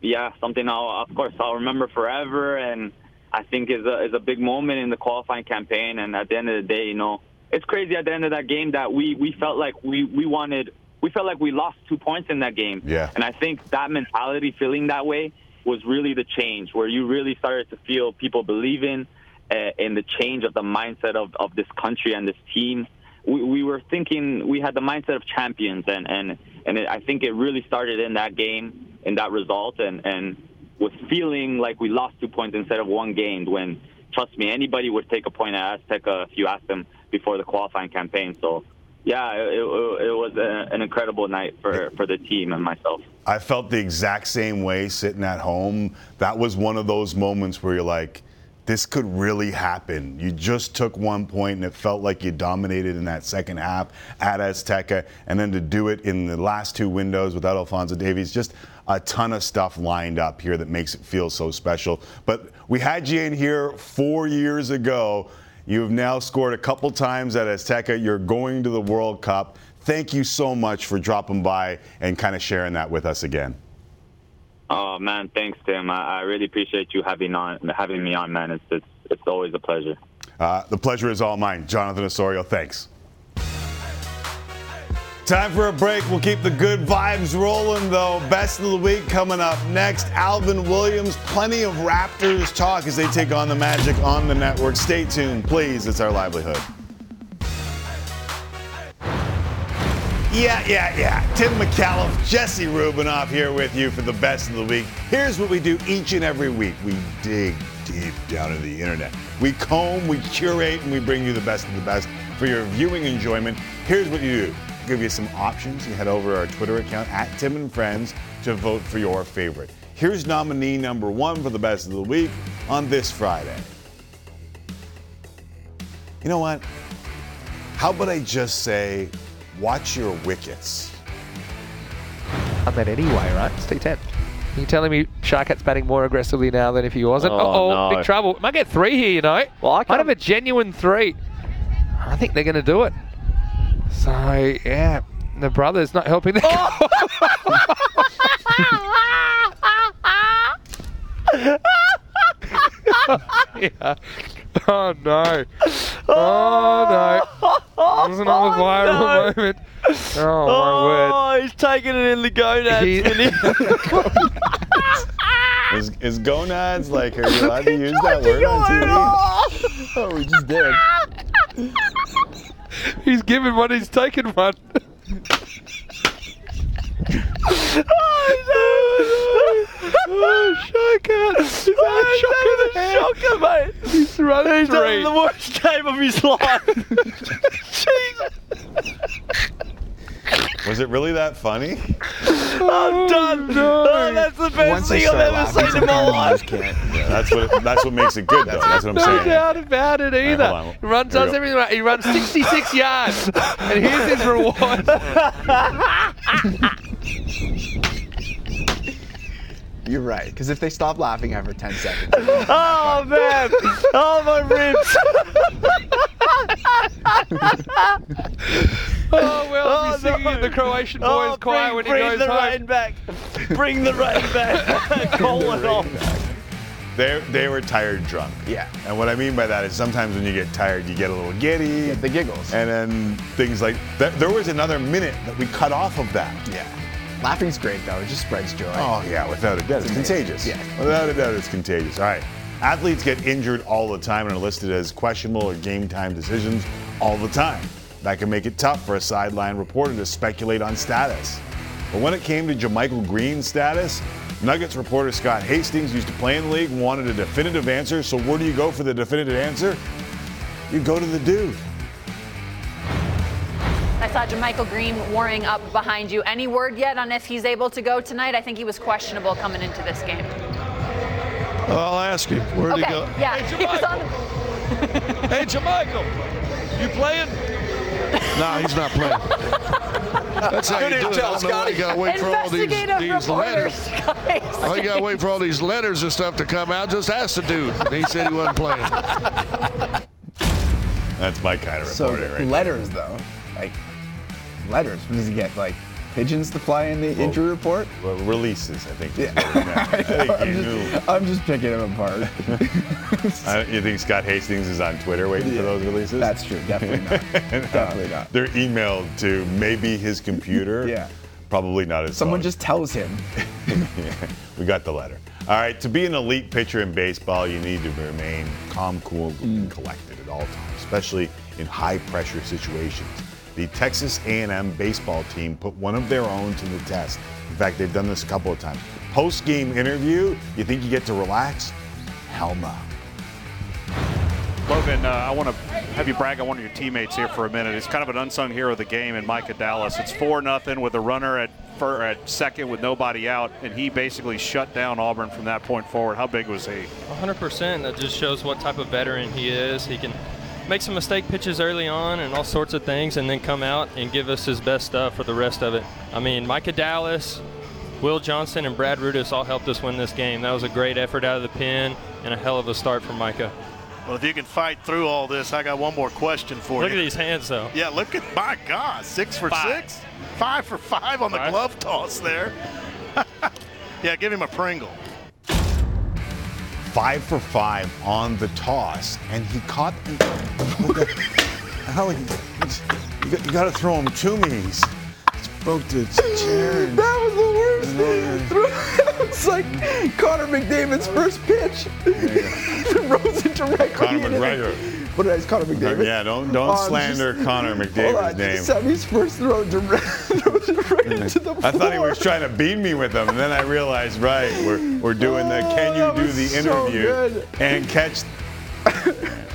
yeah, something I'll of course I'll remember forever, and I think is a is a big moment in the qualifying campaign. And at the end of the day, you know, it's crazy at the end of that game that we we felt like we we wanted we felt like we lost two points in that game. Yeah. And I think that mentality, feeling that way, was really the change where you really started to feel people believing uh, in the change of the mindset of, of this country and this team we, we were thinking we had the mindset of champions, and and and it, I think it really started in that game, in that result, and and with feeling like we lost two points instead of one gained. When trust me, anybody would take a point at Azteca if you asked them before the qualifying campaign. So. Yeah, it, it, was a, an incredible night for, for the team and myself. I felt the exact same way sitting at home. That was one of those moments where you're like, this could really happen. You just took one point and it felt like you dominated in that second half at Azteca, and then to do it in the last two windows without Alfonso Davies, just a ton of stuff lined up here that makes it feel so special. But we had you in here four years ago. You've now scored a couple times at Azteca. You're going to the World Cup. Thank you so much for dropping by and kind of sharing that with us again. Oh man, thanks, Tim. I, I really appreciate you having on having me on, man. It's it's, it's always a pleasure. Uh, the pleasure is all mine, Jonathan Osorio. Thanks. Time for a break. We'll keep the good vibes rolling, though. Best of the week coming up next. Alvin Williams, plenty of Raptors talk as they take on the Magic on the network. Stay tuned, please. It's our livelihood. Yeah, yeah, yeah. Tim McAuliffe, Jesse Rubinoff here with you for the best of the week. Here's what we do each and every week we dig deep down into the internet. We comb, we curate, and we bring you the best of the best for your viewing enjoyment. Here's what you do give you some options. You head over to our Twitter account at Tim and Friends to vote for your favorite. Here's nominee number one for the best of the week on this Friday. You know what? How about I just say watch your wickets. Done that anyway, right? It's T10. You're telling me Sharket's batting more aggressively now than if he wasn't? Oh, oh no. big trouble. Might get three here, you know. Well, I Might have a genuine three. I think they're going to do it. So, yeah, the brother's not helping them. Oh. <laughs> yeah. Oh no. Oh no. Wasn't it a viral no. moment? Oh, oh, my word. Oh, he's taking it in the gonads. He, <laughs> is, is gonads like, are you allowed to use that word on TV? Oh, we just did. <laughs> he's given one, he's taken one. <laughs> oh, oh Shaka! Oh, Is that a shocker, mate? He's running He's three. the worst game of his life. <laughs> <laughs> Jesus. Was it really that funny? I'm done. Oh, that's the best Once they thing I've ever seen in my life. Yeah, that's what that's what makes it good, though. That's what I'm no saying. doubt about it either. hold on. He runs, Here we does go. everything right. He runs 66 <laughs> yards, and here's his reward. You're right, because if they stop laughing after 10 seconds, <laughs> Oh man! Oh my ribs! <laughs> <laughs> Oh, oh well, Oh, he'll be singing no. in the Croatian oh, boys Oh, choir bring, when he goes home. bring goes the home. rain back. Bring the rain back. <laughs> <laughs> Call it off. They they were tired drunk. Yeah. And what I mean by that is sometimes when you get tired, you get a little giddy. Get the giggles. And then things like that. There was another minute that we cut off of that. yeah. Laughing's great, though. It just spreads joy. Oh yeah, without a doubt, it's contagious. Yeah. Without a doubt, it's contagious. All right. Athletes get injured all the time and are listed as questionable or game time decisions all the time. That can make it tough for a sideline reporter to speculate on status. But when it came to JaMychal Green's status, Nuggets reporter Scott Hastings used to play in the league, wanted a definitive answer. So where do you go for the definitive answer? You go to the dude. I saw JaMychal Green warming up behind you. Any word yet on if he's able to go tonight? I think he was questionable coming into this game. I'll ask him. Where'd okay, he go? yeah, <laughs> he was on. Hey, JaMychal, you playing? No, he's not playing. That's how you do it. I don't know why you gotta wait for all these, these letters. Scott Why you gotta wait for all these letters and stuff to come out? Just ask the dude. And he said he wasn't playing. That's my kind of So reporter, right? letters, though, like letters. What does he get? Like pigeons to fly in the injury report? Well, releases, I think. Yeah. it meant. I <laughs> I'm, just. I'm just picking him apart. <laughs> You think Scott Hastings is on Twitter waiting for those releases? That's true. Definitely not. <laughs> Definitely not. They're emailed to maybe his computer. Yeah. Probably not his Someone just tells him. Yeah, we got the letter. All right, to be an elite pitcher in baseball, you need to remain calm, cool, and mm. collected at all times, especially in high-pressure situations. The Texas A&M baseball team put one of their own to the test. In fact, they've done this a couple of times. Post-game interview, you think you get to relax? Hell no. Logan, uh, I want to have you brag on one of your teammates here for a minute. He's kind of an unsung hero of the game in Micah Dallas. It's 4 nothing with a runner at, fir- at second with nobody out, and he basically shut down Auburn from that point forward. How big was he? 100%. That just shows what type of veteran he is. He can make some mistake pitches early on and all sorts of things, and then come out and give us his best stuff for the rest of it. I mean, Micah Dallas, Will Johnson, and Brad Rudis all helped us win this game. That was a great effort out of the pen and a hell of a start from Micah. Well, if you can fight through all this, I got one more question for Look you. Look at these hands, though. Yeah, look at my God, six for Five. six, five for five on the glove toss there. <laughs> yeah, give him a Pringle. Five for five on the toss, and he caught. What the <laughs> hell? You, got- you got to throw him to me. He's, he's broke the chair. and- That was the worst. <laughs> it's like Connor McDavid's first pitch. <laughs> Throws it directly Conor into the- McGregor. What did I Connor McDavid? Yeah, don't don't Oh, I'm slander <laughs> just- Connor McDavid's name. Sammy's first throw direct, <laughs> right into mm. the I thought he was trying to beat me with them, and then I realized, right, we're, we're doing the can you oh, do the so interview good. and catch. I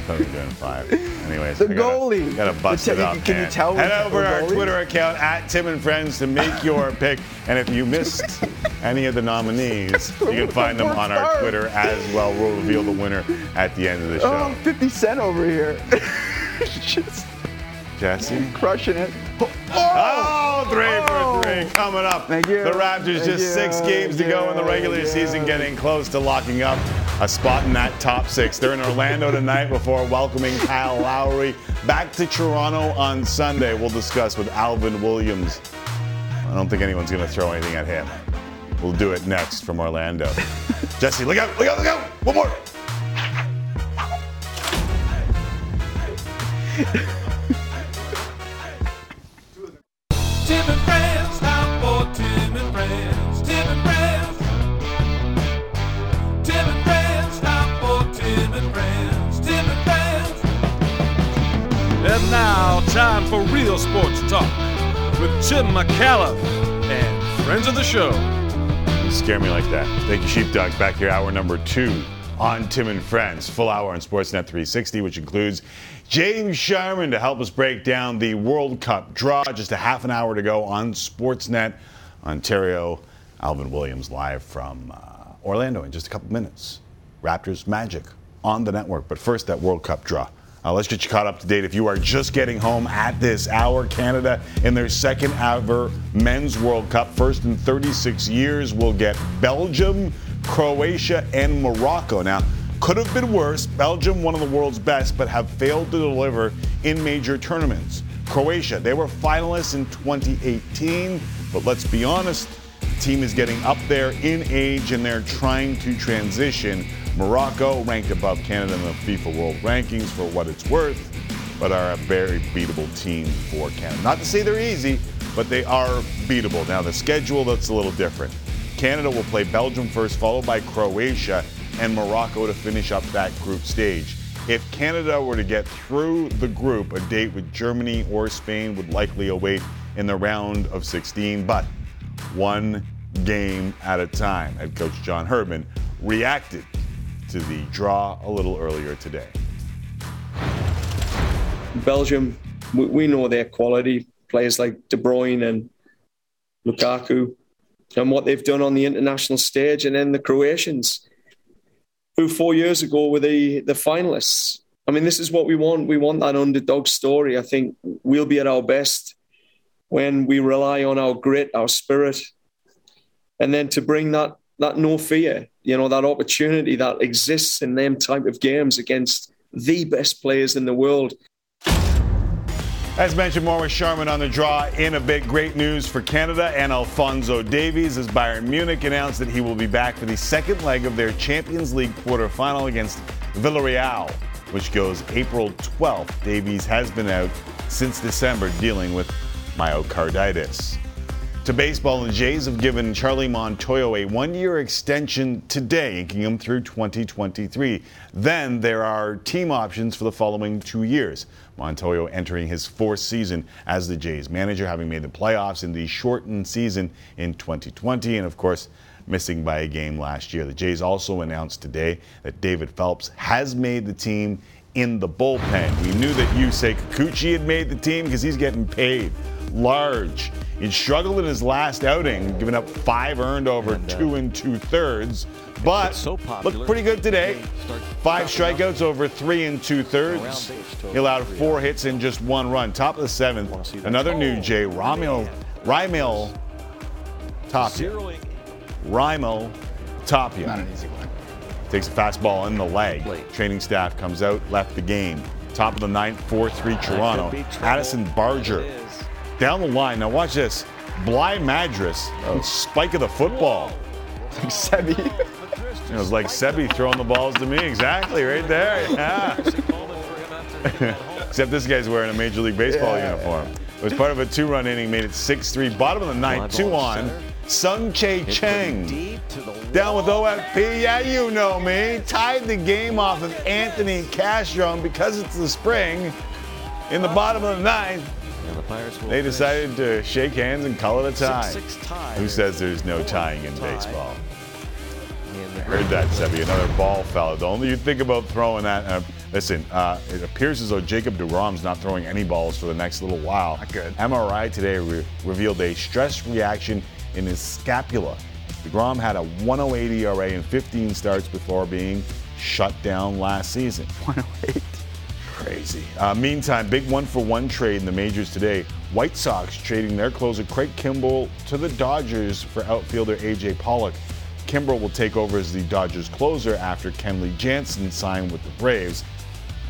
thought we were doing five. Anyways, The I gotta, goalie. Gotta bust it up. can you tell Head over to our goalie? Twitter account at Tim and Friends to make your <laughs> pick. And if you missed any of the nominees, you can find them on our Twitter as well. We'll reveal the winner at the end of the show. Oh, 50 Cent over here. <laughs> Just Jesse. crushing it. Oh, oh three for oh. three coming up. Thank you. The Raptors Thank just six you. games to go in the regular season, getting close to locking up a spot in that top six. They're in Orlando tonight before welcoming Kyle Lowry back to Toronto on Sunday. We'll discuss with Alvin Williams. I don't think anyone's going to throw anything at him. We'll do it next from Orlando. <laughs> Jesse, look out, look out, look out. One more. Tim now, time for real sports talk with Tim McAuliffe and friends of the show. You scare me like that. Thank you, Sheepdog. Back here, hour number two on Tim and Friends. Full hour on Sportsnet 360, which includes James Sharman to help us break down the World Cup draw. Just a half an hour to go on Sportsnet Ontario. Alvin Williams live from uh, Orlando in just a couple minutes. Raptors Magic on the network. But first, that World Cup draw. Uh, let's get you caught up to date. If you are just getting home at this hour, Canada in their second ever Men's World Cup, first in 36 years, will get Belgium, Croatia, and Morocco. Now, could have been worse. Belgium, one of the world's best, but have failed to deliver in major tournaments. Croatia, they were finalists in 2018, but let's be honest, the team is getting up there in age and they're trying to transition Morocco, ranked above Canada in the FIFA World Rankings for what it's worth, but are a very beatable team for Canada. Not to say they're easy, but they are beatable. Now, the schedule that's a little different. Canada will play Belgium first, followed by Croatia and Morocco to finish up that group stage. If Canada were to get through the group, a date with Germany or Spain would likely await in the round of 16, but one game at a time. Head coach John Herdman reacted to the draw a little earlier today. Belgium, we know their quality. Players like De Bruyne and Lukaku, and what they've done on the international stage, and then the Croatians, who four years ago were the the finalists. I mean, this is what we want. We want that underdog story. I think we'll be at our best when we rely on our grit, our spirit, and then to bring that that no fear, you know, that opportunity that exists in them type of games against the best players in the world. As mentioned, more with Sharman on the draw in a bit. Great news for Canada and Alfonso Davies as Bayern Munich announced that he will be back for the second leg of their Champions League quarterfinal against Villarreal, which goes April 12th. Davies has been out since December dealing with myocarditis. To baseball, the Jays have given Charlie Montoyo a one year extension today, inking him through 2023. Then there are team options for the following two years. Montoyo entering his fourth season as the Jays manager, having made the playoffs in the shortened season in 2020, and of course, missing by a game last year. The Jays also announced today that David Phelps has made the team in the bullpen. We knew that Yusei Kikuchi had made the team because he's getting paid large. He struggled in his last outing, giving up five earned over and, uh, two and two thirds, but so looked pretty good today. Five strikeouts over three and two thirds. He allowed four hits in just one run. Top of the seventh, another new J. Raimel, Raimel Tapia. Raimel Tapia. Not an easy one. Takes a fastball in the leg. Training staff comes out, left the game. Top of the ninth, 4 3 Toronto. Addison Barger down the line. Now watch this. Bly Madras, oh. spike of the football. Like Sebi. <laughs> it was like Sebi throwing the balls to me. Exactly, right there. <laughs> Yeah. <laughs> Except this guy's wearing a Major League Baseball yeah, uniform. It was part of a two-run inning, made it 6-3. Bottom of the ninth, two on. Tsung-Che Cheng down with OFP. Yeah, you know me. Tied the game off of Anthony Castro, because it's the spring, in the bottom of the ninth, and the Pirates will they decided to shake hands and call it a tie. Six, six tie. Who says there's no tying in baseball? Heard that, Sebi. Another ball foul. The only you think about throwing that. Uh, listen, uh, it appears as though Jacob DeGrom's not throwing any balls for the next little while. Not good. MRI today re- revealed a stress reaction in his scapula. DeGrom had a 108 ERA in 15 starts before being shut down last season. <laughs> 108. Crazy. Uh, meantime, big one for one trade in the majors today. White Sox trading their closer Craig Kimbrel to the Dodgers for outfielder AJ Pollock. Kimbrel will take over as the Dodgers closer after Kenley Jansen signed with the Braves.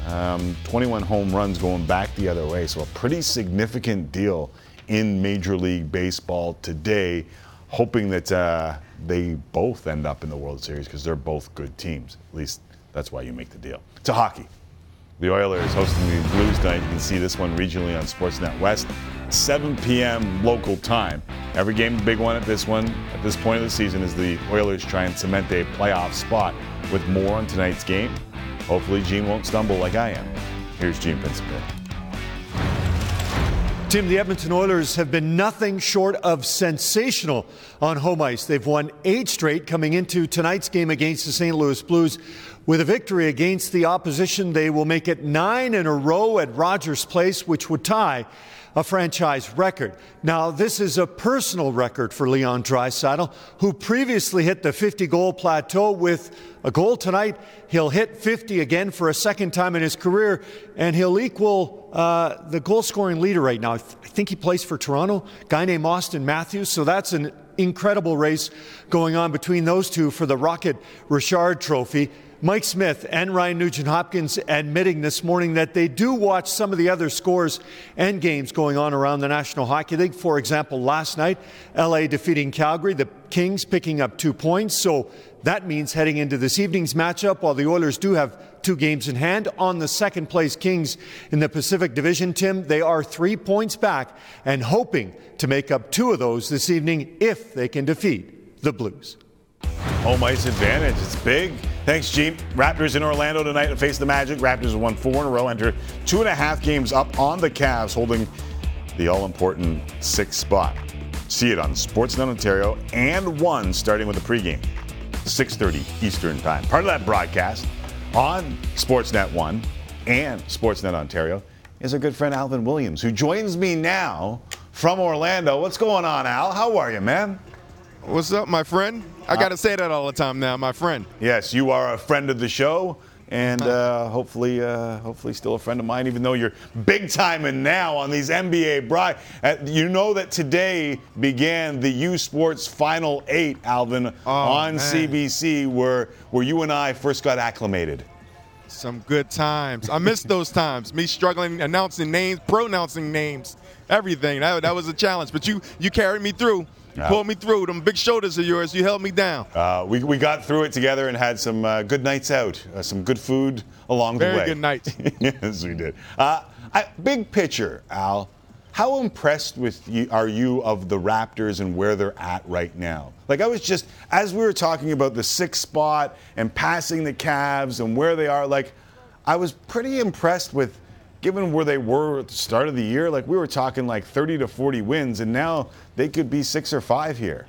Um, 21 home runs going back the other way, so a pretty significant deal in Major League Baseball today. Hoping that uh, they both end up in the World Series because they're both good teams. At least that's why you make the deal. To hockey. The Oilers hosting the Blues tonight. You can see this one regionally on Sportsnet West, 7 p.m. local time. Every game, a big one at this one. At this point of the season, as the Oilers try and cement a playoff spot. With more on tonight's game, hopefully Gene won't stumble like I am. Here's Gene Principe. Tim, the Edmonton Oilers have been nothing short of sensational on home ice. They've won eight straight coming into tonight's game against the St. Louis Blues. With a victory against the opposition, they will make it nine in a row at Rogers Place, which would tie a franchise record. Now, this is a personal record for Leon Draisaitl, who previously hit the 50 goal plateau with a goal tonight. He'll hit 50 again for a second time in his career, and he'll equal uh, the goal scoring leader right now. I, th- I think he plays for Toronto, guy named Auston Matthews. So that's an incredible race going on between those two for the Rocket Richard Trophy. Mike Smith and Ryan Nugent Hopkins admitting this morning that they do watch some of the other scores and games going on around the National Hockey League. For example, last night, LA defeating Calgary, the Kings picking up two points. So that means heading into this evening's matchup, while the Oilers do have two games in hand on the second place Kings in the Pacific Division, Tim, they are three points back and hoping to make up two of those this evening if they can defeat the Blues. Home ice advantage. It's big. Thanks, Gene. Raptors in Orlando tonight to face the Magic. Raptors have won four in a row, enter two and a half games up on the Cavs, holding the all important sixth spot. See it on Sportsnet Ontario and one starting with the pregame, 6:30 Eastern Time. Part of that broadcast on Sportsnet One and Sportsnet Ontario is our good friend Alvin Williams, who joins me now from Orlando. What's going on, Al? How are you, man? What's up, my friend? I got to say that all the time now, my friend. Yes, you are a friend of the show, and uh, hopefully, uh, hopefully, still a friend of mine. Even though you're big time and now on these NBA bri, uh, you know that today began the U Sports Final Eight, Alvin, Oh, on man. CBC, where where you and I first got acclimated. Some good times. I missed those times. Me struggling, announcing names, pronouncing names, everything. That, that was a challenge. But you you carried me through. You Yeah. pulled me through. Them big shoulders of yours, you held me down. Uh, we, we got through it together and had some uh, good nights out, uh, some good food along Very the way. Very good nights. <laughs> yes, we did. Uh, I, big picture, Al. How impressed with you are you of the Raptors and where they're at right now? Like I was just as we were talking about the sixth spot and passing the Cavs and where they are. Like I was pretty impressed with, given where they were at the start of the year. Like we were talking like 30 to 40 wins, and now they could be six or five here.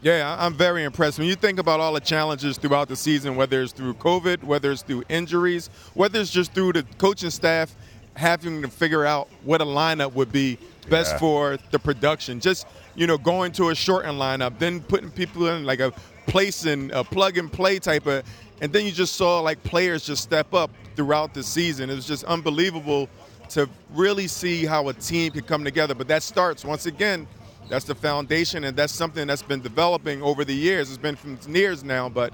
Yeah, I'm very impressed. When you think about all the challenges throughout the season, whether it's through COVID, whether it's through injuries, whether it's just through the coaching staff having to figure out what a lineup would be best Yeah. for the production. Just, you know, going to a shortened lineup, then putting people in like a place and a plug and play type of, and then you just saw like players just step up throughout the season. It was just unbelievable to really see how a team can come together. But that starts once again that's the foundation, and that's something that's been developing over the years. It's been from years now, but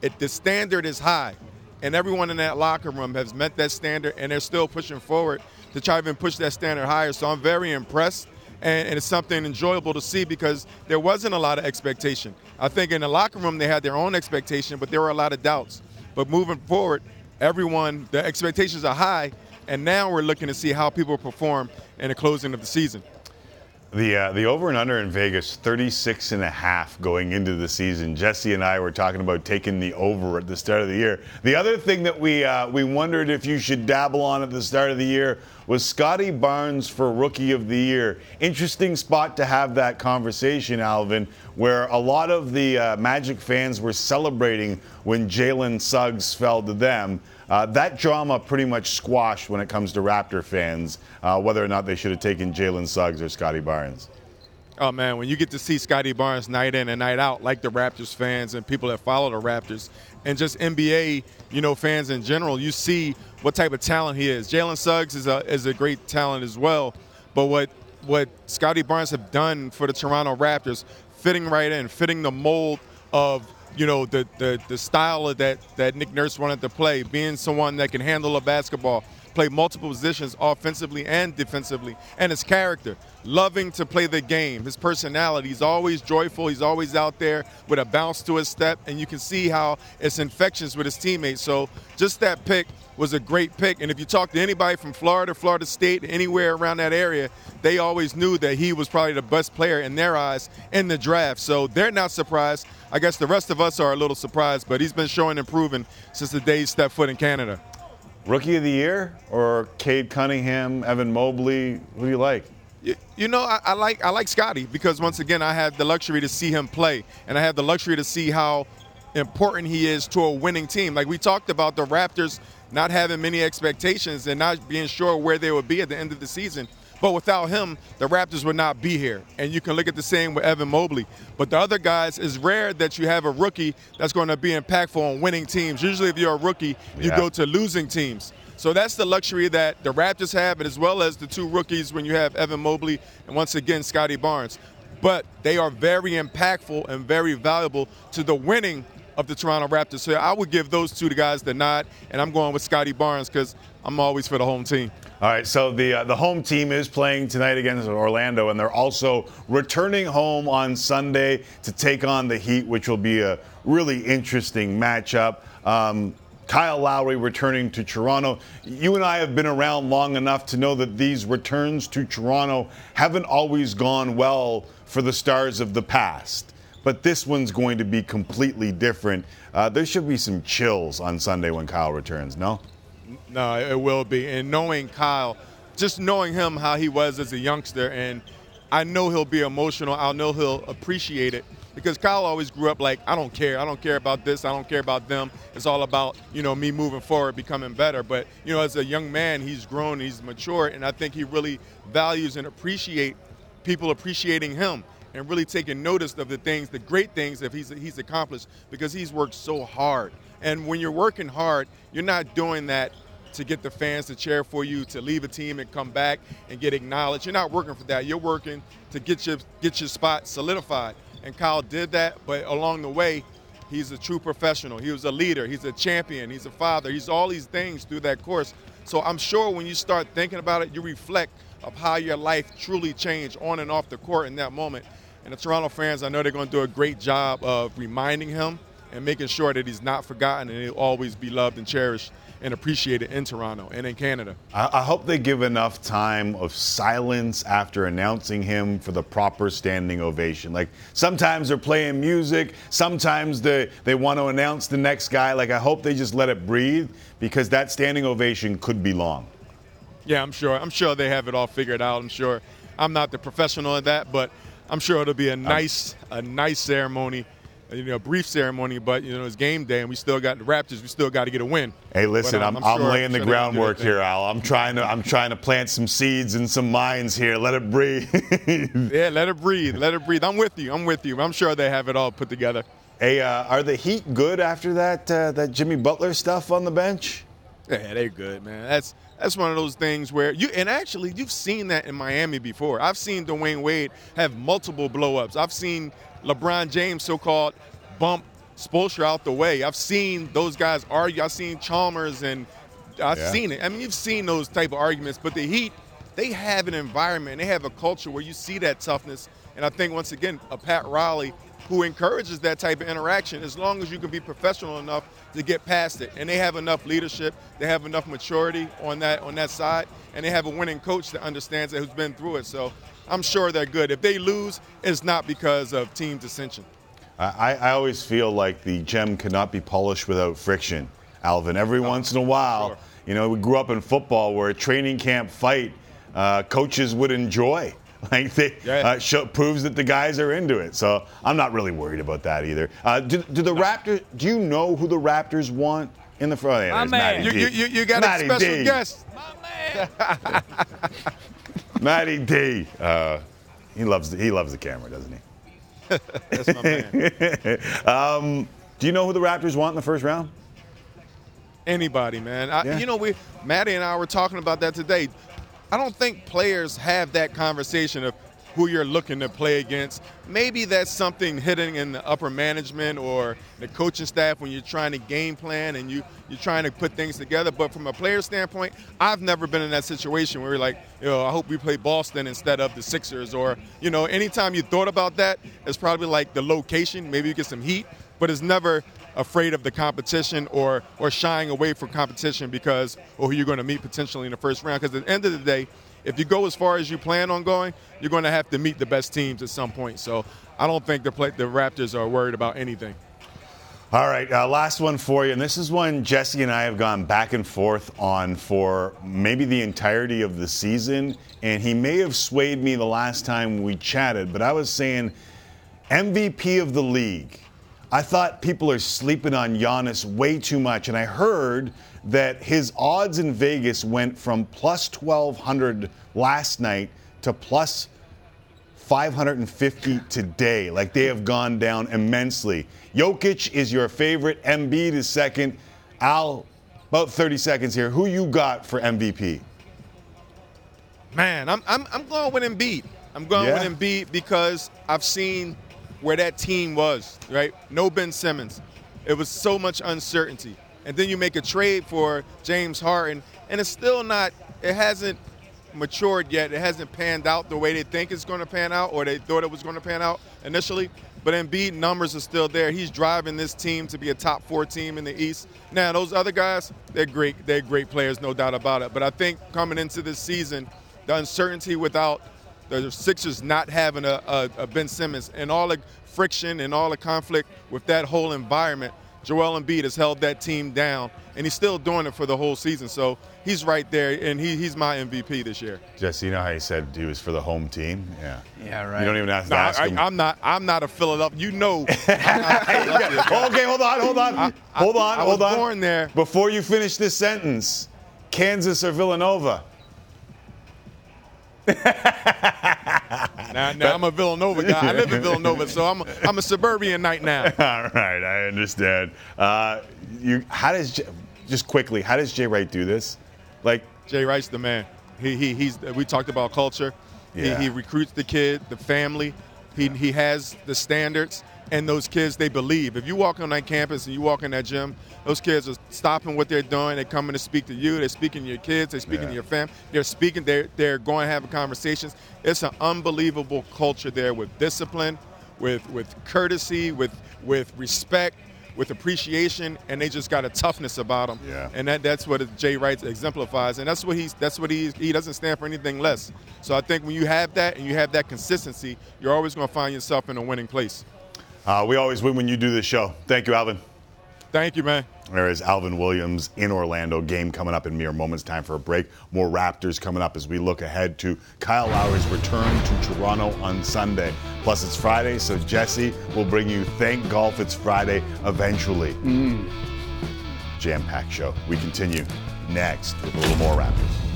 it, the standard is high, and everyone in that locker room has met that standard, and they're still pushing forward to try to even push that standard higher. So I'm very impressed, and, and it's something enjoyable to see because there wasn't a lot of expectation. I think in the locker room they had their own expectation, but there were a lot of doubts. But moving forward, everyone the expectations are high, and now we're looking to see how people perform in the closing of the season. The uh, the over and under in Vegas 36 and a half going into the season. Jesse and I were talking about taking the over at the start of the year. The other thing that we uh, we wondered if you should dabble on at the start of the year was Scottie Barnes for rookie of the year. Interesting spot to have that conversation, Alvin, where a lot of the uh, Magic fans were celebrating when Jalen Suggs fell to them. Uh, that drama pretty much squashed when it comes to Raptor fans, uh, whether or not they should have taken Jalen Suggs or Scottie Barnes. Oh man, when you get to see Scottie Barnes night in and night out, like the Raptors fans and people that follow the Raptors, and just NBA, you know, fans in general, you see what type of talent he is. Jalen Suggs is a is a great talent as well, but what what Scottie Barnes have done for the Toronto Raptors, fitting right in, fitting the mold of you know the the, the style of that that Nick Nurse wanted to play, being someone that can handle a basketball, play multiple positions offensively and defensively, and his character, loving to play the game, his personality. He's always joyful. He's always out there with a bounce to his step, and you can see how it's infectious with his teammates. So just that pick was a great pick. And if you talk to anybody from Florida, Florida State, anywhere around that area, they always knew that he was probably the best player in their eyes in the draft. So they're not surprised. I guess the rest of us are a little surprised, but he's been showing and proving since the day he stepped foot in Canada. Rookie of the year or Cade Cunningham, Evan Mobley? Who do you like? You, know, I, I, like I like Scottie because once again, I had the luxury to see him play, and I had the luxury to see how important he is to a winning team. Like we talked about the Raptors not having many expectations and not being sure where they would be at the end of the season. But without him, the Raptors would not be here. And you can look at the same with Evan Mobley. But the other guys, it's rare that you have a rookie that's going to be impactful on winning teams. Usually, if you're a rookie, you yeah. go to losing teams. So that's the luxury that the Raptors have, as well as the two rookies when you have Evan Mobley and once again Scottie Barnes. But they are very impactful and very valuable to the winning of the Toronto Raptors. So I would give those two guys the nod, and I'm going with Scottie Barnes because I'm always for the home team. All right, so the uh, the home team is playing tonight against Orlando, and they're also returning home on Sunday to take on the Heat, which will be a really interesting matchup. Um, Kyle Lowry returning to Toronto. You and I have been around long enough to know that these returns to Toronto haven't always gone well for the stars of the past. But this one's going to be completely different. Uh, there should be some chills on Sunday when Kyle returns, no? No, it will be. And knowing Kyle, just knowing him how he was as a youngster, and I know he'll be emotional. I know he'll appreciate it because Kyle always grew up like I don't care. I don't care about this. I don't care about them. It's all about you know me moving forward, becoming better. But you know, as a young man, he's grown, he's matured, and I think he really values and appreciate people appreciating him and really taking notice of the things, the great things that he's he's accomplished because he's worked so hard. And when you're working hard, you're not doing that to get the fans to cheer for you, to leave a team and come back and get acknowledged. You're not working for that. You're working to get your get your spot solidified. And Kyle did that, but along the way, he's a true professional. He was a leader. He's a champion. He's a father. He's all these things through that course. So I'm sure when you start thinking about it, you reflect of how your life truly changed on and off the court in that moment. And the Toronto fans, I know they're going to do a great job of reminding him and making sure that he's not forgotten and he'll always be loved and cherished and appreciated in Toronto and in Canada. I, I, hope they give enough time of silence after announcing him for the proper standing ovation. Like sometimes they're playing music, sometimes they, they want to announce the next guy. Like I hope they just let it breathe because that standing ovation could be long. Yeah, I'm sure. I'm sure they have it all figured out. I'm sure. I'm not the professional in that, but I'm sure it'll be a nice, a nice ceremony you know, a brief ceremony, but you know, it's game day, and we still got the Raptors. We still got to get a win. Hey, listen, I'm, I'm, I'm, sure, laying the groundwork here, Al. I'm trying to I'm trying to plant some seeds and some minds here. Let it breathe. <laughs> yeah, let it breathe. Let it breathe. I'm with you. I'm with you. I'm sure they have it all put together. Hey, uh, are the Heat good after that uh, that Jimmy Butler stuff on the bench? Yeah, they're good, man. That's that's one of those things where you and actually you've seen that in Miami before. I've seen Dwyane Wade have multiple blowups. I've seen LeBron James so-called bump Spoelstra out the way. I've seen those guys argue. I've seen Chalmers and I've yeah. seen it. I mean, you've seen those type of arguments, but the Heat, they have an environment, they have a culture where you see that toughness. And I think once again, a Pat Riley who encourages that type of interaction as long as you can be professional enough to get past it. And they have enough leadership, they have enough maturity on that on that side, and they have a winning coach that understands it who's been through it. So I'm sure they're good. If they lose, it's not because of team dissension. I, I always feel like the gem cannot be polished without friction, Alvin. Every oh, once in a while, sure. you know, we grew up in football where a training camp fight uh, coaches would enjoy. <laughs> Like they yeah. uh, show, proves that the guys are into it. So I'm not really worried about that either. Uh, do, do, the no. Raptors? Do you know who the Raptors want in the front? Yeah, My man, you, you, you, got Matty a special D. guest. My <laughs> man. Matty D. Uh, he loves the, he loves the camera, doesn't he? <laughs> That's my man. um, do you know who the Raptors want in the first round? Anybody, man. I, yeah. You know, we Maddie and I were talking about that today. I don't think players have that conversation of who you're looking to play against. Maybe that's something hidden in the upper management or the coaching staff when you're trying to game plan and you, you're trying to put things together. But from a player standpoint, I've never been in that situation where you're like, you know, I hope we play Boston instead of the Sixers. Or, you know, anytime you thought about that, it's probably like the location. Maybe you get some heat, but it's never afraid of the competition or or shying away from competition because or who you're going to meet potentially in the first round. Because at the end of the day, if you go as far as you plan on going, you're going to have to meet the best teams at some point. So I don't think the play, the Raptors are worried about anything. All right, uh, last one for you. And this is one Jesse and I have gone back and forth on for maybe the entirety of the season. And he may have swayed me the last time we chatted, but I was saying MVP of the league. I thought people are sleeping on Giannis way too much. And I heard that his odds in Vegas went from plus 1,200 last night to plus 550 today. Like they have gone down immensely. Jokic is your favorite. Embiid is second. Al, about 30 seconds here. Who you got for MVP? Man, I'm, I'm, I'm going with Embiid. I'm going Yeah? with Embiid because I've seen where that team was, right? No Ben Simmons. It was so much uncertainty. And then you make a trade for James Harden, and it's still not, it hasn't matured yet. It hasn't panned out the way they think it's going to pan out or they thought it was going to pan out initially. But Embiid numbers are still there. He's driving this team to be a top four team in the East. Now, those other guys, they're great. They're great players, no doubt about it. But I think coming into this season, the uncertainty without the Sixers not having a, a, a Ben Simmons and all the friction and all the conflict with that whole environment, Joel Embiid has held that team down, and he's still doing it for the whole season. So he's right there, and he, he's my MVP this year. Jesse, you know how he said he was for the home team? Yeah. Yeah, right. You don't even have to No, ask I, him. am not. I'm not a Philadelphia. You know. <laughs> okay, hold on, hold on. hold on, I hold was on. born there. Before you finish this sentence, Kansas or Villanova? <laughs> Now, now I'm a Villanova guy. I live in Villanova, so I'm a, I'm a suburban now. <laughs> All right, I understand. Uh, you, how does just quickly? How does Jay Wright do this? Like Jay Wright's the man. He, he he's we talked about culture. Yeah. He, he recruits the kid, the family. He he has the standards, and those kids they believe. If you walk on that campus and you walk in that gym, those kids are stopping what they're doing. They're coming to speak to you. They're speaking to your kids. They're speaking Yeah. to your fam. They're speaking. They're they're going to have conversations. It's an unbelievable culture there with discipline, with with courtesy, with with respect. With appreciation, and they just got a toughness about them, Yeah. and that, that's what Jay Wright exemplifies, and that's what he's that's what he he doesn't stand for anything less. So I think when you have that and you have that consistency, you're always going to find yourself in a winning place. Uh, we always win when you do this show. Thank you, Alvin. Thank you, man. There is Alvin Williams in Orlando. Game coming up in mere moments. Time for a break. More Raptors coming up as we look ahead to Kyle Lowry's return to Toronto on Sunday. Plus, it's Friday, so Jesse will bring you Thank Golf It's Friday eventually. Jam packed show. We continue next with a little more Raptors.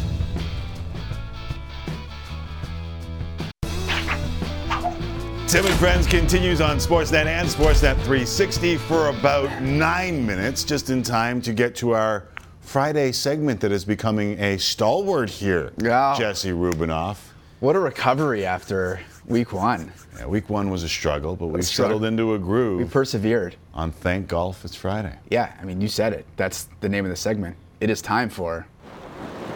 Tim and Friends continues on Sportsnet and Sportsnet 360 for about nine minutes, just in time to get to our Friday segment that is becoming a stalwart here. Yeah. Jesse Rubinoff. What a recovery after week one. Yeah, week one was a struggle, but we settled into a groove. We persevered. on Thank Golf It's Friday. Yeah, I mean, you said it. That's the name of the segment. It is time for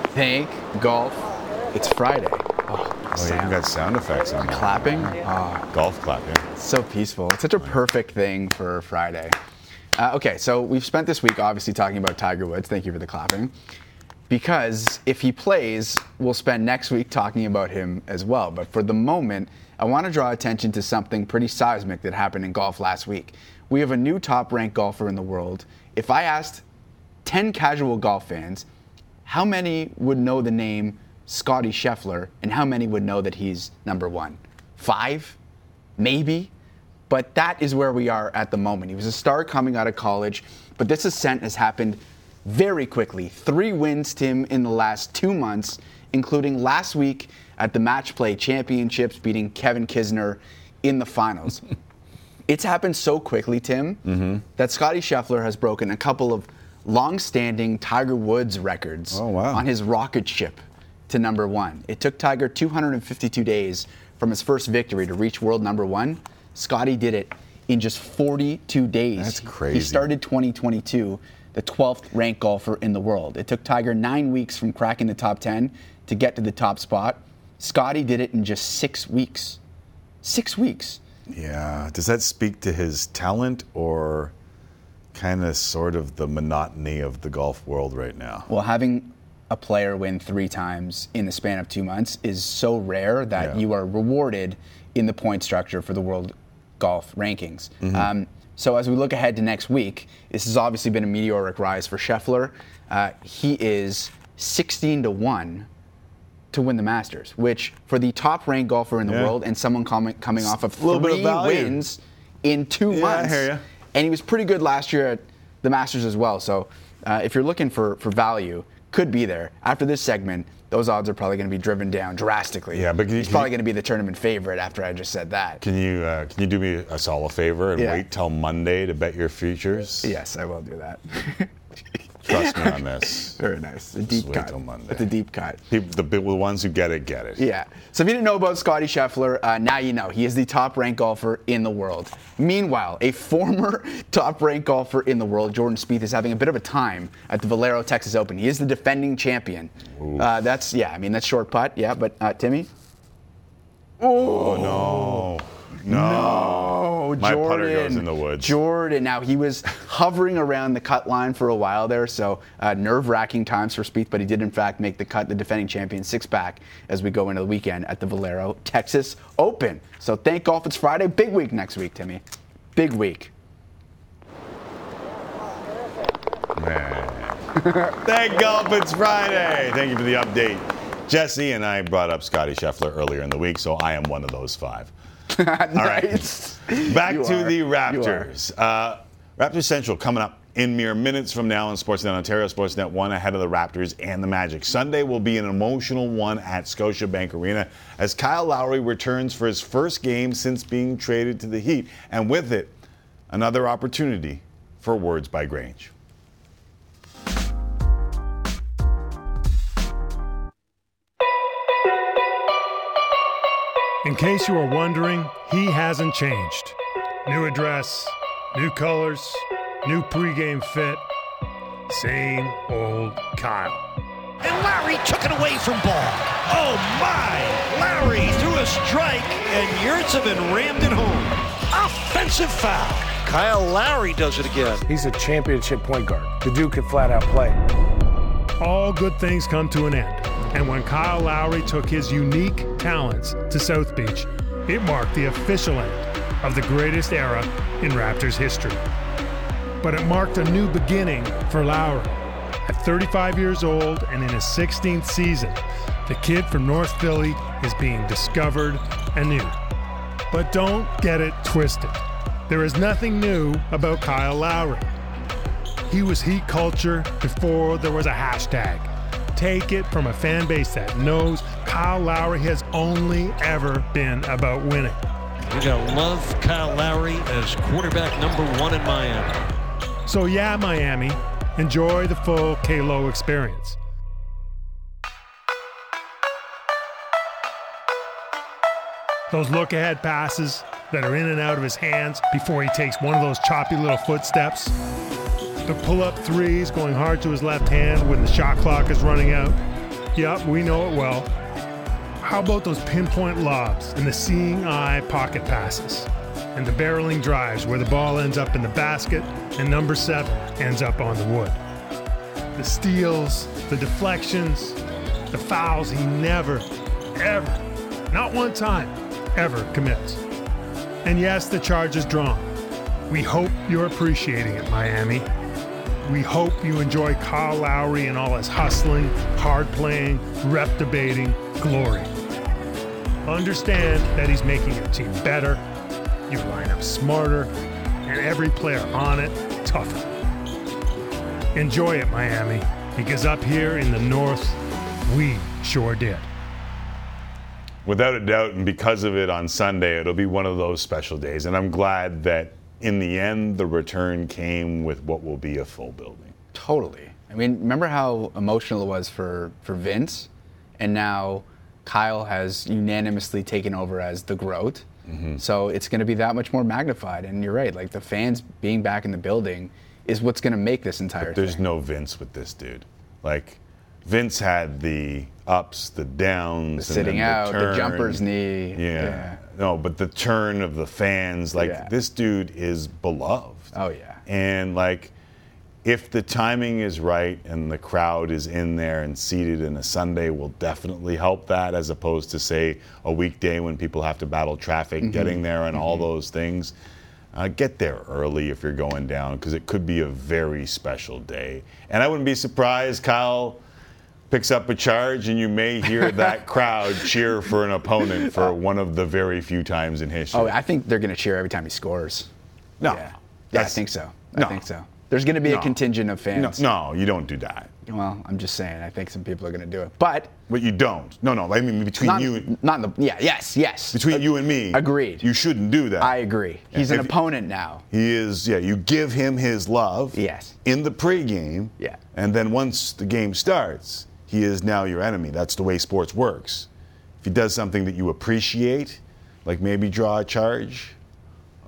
Thank Golf. It's Friday. Oh, Oh, you even got sound effects on clapping. Oh, Golf clapping. so peaceful. It's such a perfect thing for Friday. Uh, okay, so we've spent this week obviously talking about Tiger Woods. Thank you for the clapping. Because if he plays, we'll spend next week talking about him as well. But for the moment, I want to draw attention to something pretty seismic that happened in golf last week. We have a new top ranked golfer in the world. If I asked 10 casual golf fans, how many would know the name Scottie Scheffler and how many would know that he's number one? Five? Maybe? But that is where we are at the moment. He was a star coming out of college, but this ascent has happened very quickly. Three wins, Tim, in the last two months, including last week at the Match Play Championships, beating Kevin Kisner in the finals. <laughs> it's happened so quickly, Tim, mm-hmm. that Scottie Scheffler has broken a couple of long-standing Tiger Woods records oh, on his rocket ship to number one. It took Tiger 252 days from his first victory to reach world number one. Scottie did it in just 42 days. That's crazy. He started 2022 the 12th ranked golfer in the world. It took Tiger nine weeks from cracking the top 10 to get to the top spot. Scottie did it in just six weeks. Six weeks. Yeah. Does that speak to his talent or kind of sort of the monotony of the golf world right now? Well, having a player win three times in the span of two months is so rare that Yeah. you are rewarded in the point structure for the world golf rankings. Mhm. Um, So as we look ahead to next week, this has obviously been a meteoric rise for Scheffler. Uh, he is 16 to one to win the Masters, which for the top ranked golfer in the Yeah. world and someone coming coming off of of three value. wins in two Yeah, I months, and he was pretty good last year at the Masters as well. So uh, if you're looking for for value, could be there. After this segment, those odds are probably going to be driven down drastically. Yeah, but you- he's probably going to be the tournament favorite after I just said that. Can you uh, can you do me a solid favor and Yeah. wait till Monday to bet your futures? Yes, I will do that. <laughs> Trust me on this. <laughs> Very nice. A Just deep wait cut. till Monday. It's a deep cut. People, the, the ones who get it get it. Yeah. So if you didn't know about Scottie Scheffler, uh, now you know. He is the top ranked golfer in the world. Meanwhile, a <laughs> former top ranked golfer in the world, Jordan Spieth, is having a bit of a time at the Valero Texas Open. He is the defending champion. Uh, that's, yeah, I mean, that's short putt, yeah, but uh, Timmy? Oh, no. No. Oh, My Jordan. putter goes in the woods. Jordan. Now he was hovering around the cut line for a while there, so uh, nerve-wracking times for Spieth, but he did in fact make the cut, the defending champion, six back as we go into the weekend at the Valero Texas Open. So thank golf. It's Friday. Big week next week, Timmy. Big week. <laughs> Thank golf, it's Friday. Thank you for the update. Jesse and I brought up Scottie Scheffler earlier in the week, so I am one of those five. <laughs> All right. Back You to are. the Raptors. Uh, Raptors Central coming up in mere minutes from now on Sportsnet Ontario, Sportsnet 1 ahead of the Raptors and the Magic. Sunday will be an emotional one at Scotiabank Arena as Kyle Lowry returns for his first game since being traded to the Heat, and with it, another opportunity for Words by Grange. In case you are wondering, he hasn't changed. New address, new colors, new pregame fit. Same old Kyle. And Lowry took it away from Ball. Oh my! Lowry threw a strike, and Yurtseven rammed it home. Offensive foul. Kyle Lowry does it again. He's a championship point guard. The dude can flat out play. All good things come to an end. And when Kyle Lowry took his unique talents to South Beach, it marked the official end of the greatest era in Raptors history. But it marked a new beginning for Lowry. At 35 years old and in his 16th season, the kid from North Philly is being discovered anew. But don't get it twisted. There is nothing new about Kyle Lowry. He was heat culture before there was a hashtag. Take it from a fan base that knows Kyle Lowry has only ever been about winning. You gotta love Kyle Lowry as quarterback number one in Miami. So, yeah, Miami, enjoy the full Kalo experience. Those look ahead passes that are in and out of his hands before he takes one of those choppy little footsteps. The pull up threes going hard to his left hand when the shot clock is running out. Yep, we know it well. How about those pinpoint lobs and the seeing eye pocket passes? And the barreling drives where the ball ends up in the basket and number seven ends up on the wood. The steals, the deflections, the fouls he never, ever, not one time, ever commits. And yes, the charge is drawn. We hope you're appreciating it, Miami. We hope you enjoy Kyle Lowry and all his hustling, hard playing, rep debating glory. Understand that he's making your team better, you line up smarter, and every player on it tougher. Enjoy it, Miami, because up here in the North, we sure did. Without a doubt, and because of it on Sunday, it'll be one of those special days. And I'm glad that in the end, the return came with what will be a full building. Totally. I mean, remember how emotional it was for, for Vince? And now Kyle has unanimously taken over as the GROAT. Mm-hmm. So it's going to be that much more magnified. And you're right, like the fans being back in the building is what's going to make this entire There's thing. no Vince with this dude. Like, Vince had the ups, the downs, The sitting and then out, the jumper's knee. Yeah. Yeah. No, but the turn of the fans, like Yeah. this dude is beloved. Oh, yeah. And like, if the timing is right and the crowd is in there and seated in a Sunday will definitely help that as opposed to say a weekday when people have to battle traffic Mhm. getting there and all Mhm. those things. uh, get there early if you're going down because it could be a very special day. And I wouldn't be surprised, Kyle picks up a charge and you may hear <laughs> that crowd cheer for an opponent for oh. one of the very few times in history. Oh, I think they're going to cheer every time he scores. No. Yeah, yeah I think so. I No. think so. There's going to be No. a contingent of fans. no, you don't do that. Well, I'm just saying. I think some people are going to do it, but But you don't. No, no. I mean between not, you, and not in the. Yeah. Yes. Yes. between you and me. Agreed. You shouldn't do that. I agree. He's an If- opponent now. He is. Yeah. You give him his love. Yes. In the pregame. Yeah. And then once the game starts, he is now your enemy. That's the way sports works. If he does something that you appreciate, like maybe draw a charge,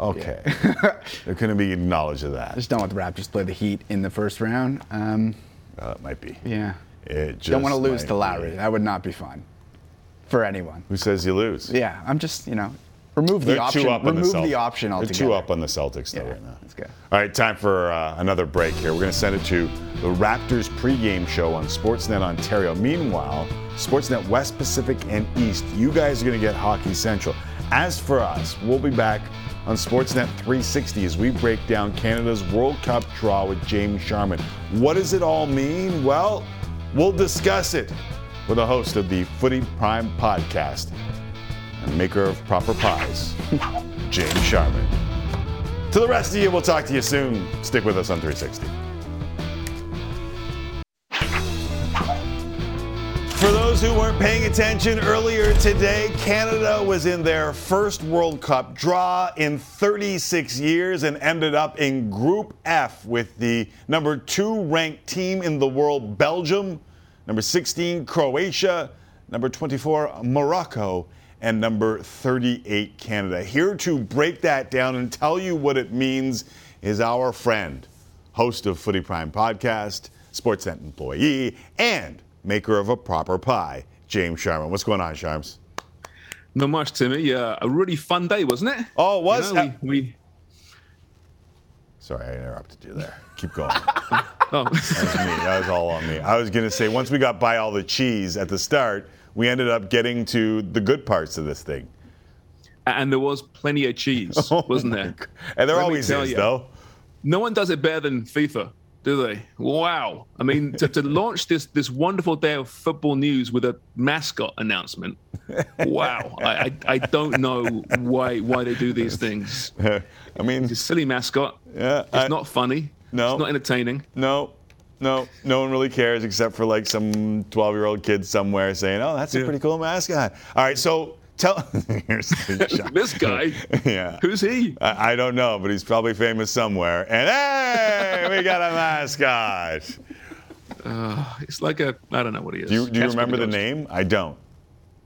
okay, <laughs> there couldn't be knowledge of that. Just don't want the Raptors to play the Heat in the first round. Um, Uh, it might be. yeah. It just Don't want to lose to Lowry. be. That would not be fun for anyone. Who says you lose? Yeah. I'm just you know remove They're the option. two up on remove the, the, Celtics. option They're two up on the Celtics though right now. Let's go. All right, time for uh, another break here. We're going to send it to the Raptors pregame show on Sportsnet Ontario. Meanwhile, Sportsnet West Pacific and East, you guys are going to get Hockey Central. As for us, we'll be back on Sportsnet 360 as we break down Canada's World Cup draw with James Sharman. What does it all mean? Well, we'll discuss it with a host of the Footy Prime podcast maker of proper pies, <laughs> James Sharman. To the rest of you, we'll talk to you soon. Stick with us on 360. For those who weren't paying attention earlier today, Canada was in their first World Cup draw in 36 years and ended up in Group F with the number two ranked team in the world, Belgium, number 16, Croatia, number 24, Morocco, and number 38, Canada. Here to break that down and tell you what it means is our friend, host of Footy Prime Podcast, Sportsnet employee, and maker of a proper pie, James Sharman. What's going on, Sharms? Not much, Timmy. Uh, a really fun day, wasn't it? Oh, it was? You know, we, we Sorry, I interrupted you there. Keep going. <laughs> oh. That was me. That was all on me. I was going to say, once we got by all the cheese at the start, we ended up getting to the good parts of this thing. and there was plenty of cheese, <laughs> oh wasn't there? And there Let always is, ya. though. No one does it better than FIFA, do they? Wow. I mean, to, to launch this this wonderful day of football news with a mascot announcement. Wow. I, I, I don't know why why they do these things. <laughs> I mean, it's a silly mascot. Yeah. It's not funny. No. It's not entertaining. No, no, no one really cares except for like some 12 year old kid somewhere saying, oh, that's a pretty cool mascot. All right, so tell. <laughs> Here's the <laughs> shot. This guy. <laughs> yeah. Who's he? I, I don't know, but he's probably famous somewhere. And hey, we got a mascot. Uh, it's like a I don't know what he is. Do you, do you remember the name? I don't.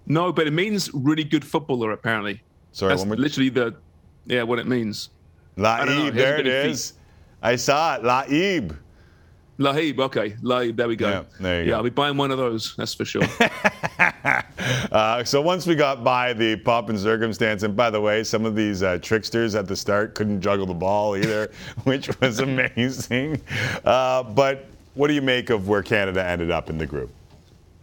No, but it means really good footballer apparently. Sorry, That's one more- literally the yeah what it means. I don't know, he La'eeb, there it is. feet. I saw it. La'eeb. La'eeb, okay, La'eeb, there we go. Yeah, there you yeah, go. I'll be buying one of those, that's for sure. <laughs> Uh, so once we got by the pomp and circumstance, and by the way, some of these uh, tricksters at the start couldn't juggle the ball either, <laughs> which was amazing. Uh, but what do you make of where Canada ended up in the group?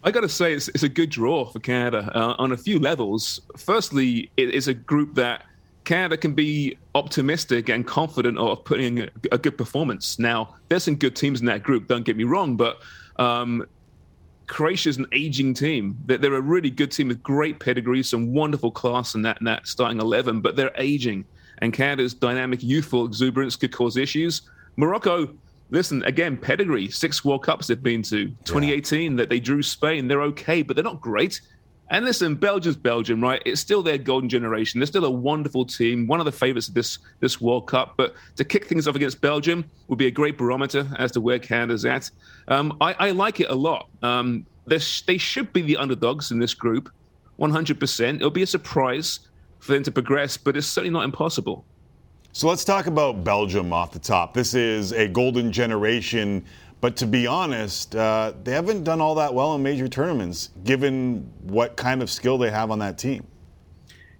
I got to say, it's, it's a good draw for Canada uh, on a few levels. Firstly, it is a group that Canada can be optimistic and confident of putting a, a good performance. Now, there's some good teams in that group, don't get me wrong, but um, Croatia's an aging team. They're, they're a really good team with great pedigree, some wonderful class in that, in that starting 11, but they're aging. And Canada's dynamic, youthful exuberance could cause issues. Morocco, listen, again, pedigree, six World Cups they've been to. 2018, that they drew Spain. They're okay, but they're not great. And listen, Belgium's Belgium, right? It's still their golden generation. They're still a wonderful team, one of the favorites of this this World Cup. But to kick things off against Belgium would be a great barometer as to where Canada's at. Um, I, I like it a lot. Um, they should be the underdogs in this group, 100%. It'll be a surprise for them to progress, but it's certainly not impossible. So let's talk about Belgium off the top. This is a golden generation, but to be honest, uh, they haven't done all that well in major tournaments, given what kind of skill they have on that team.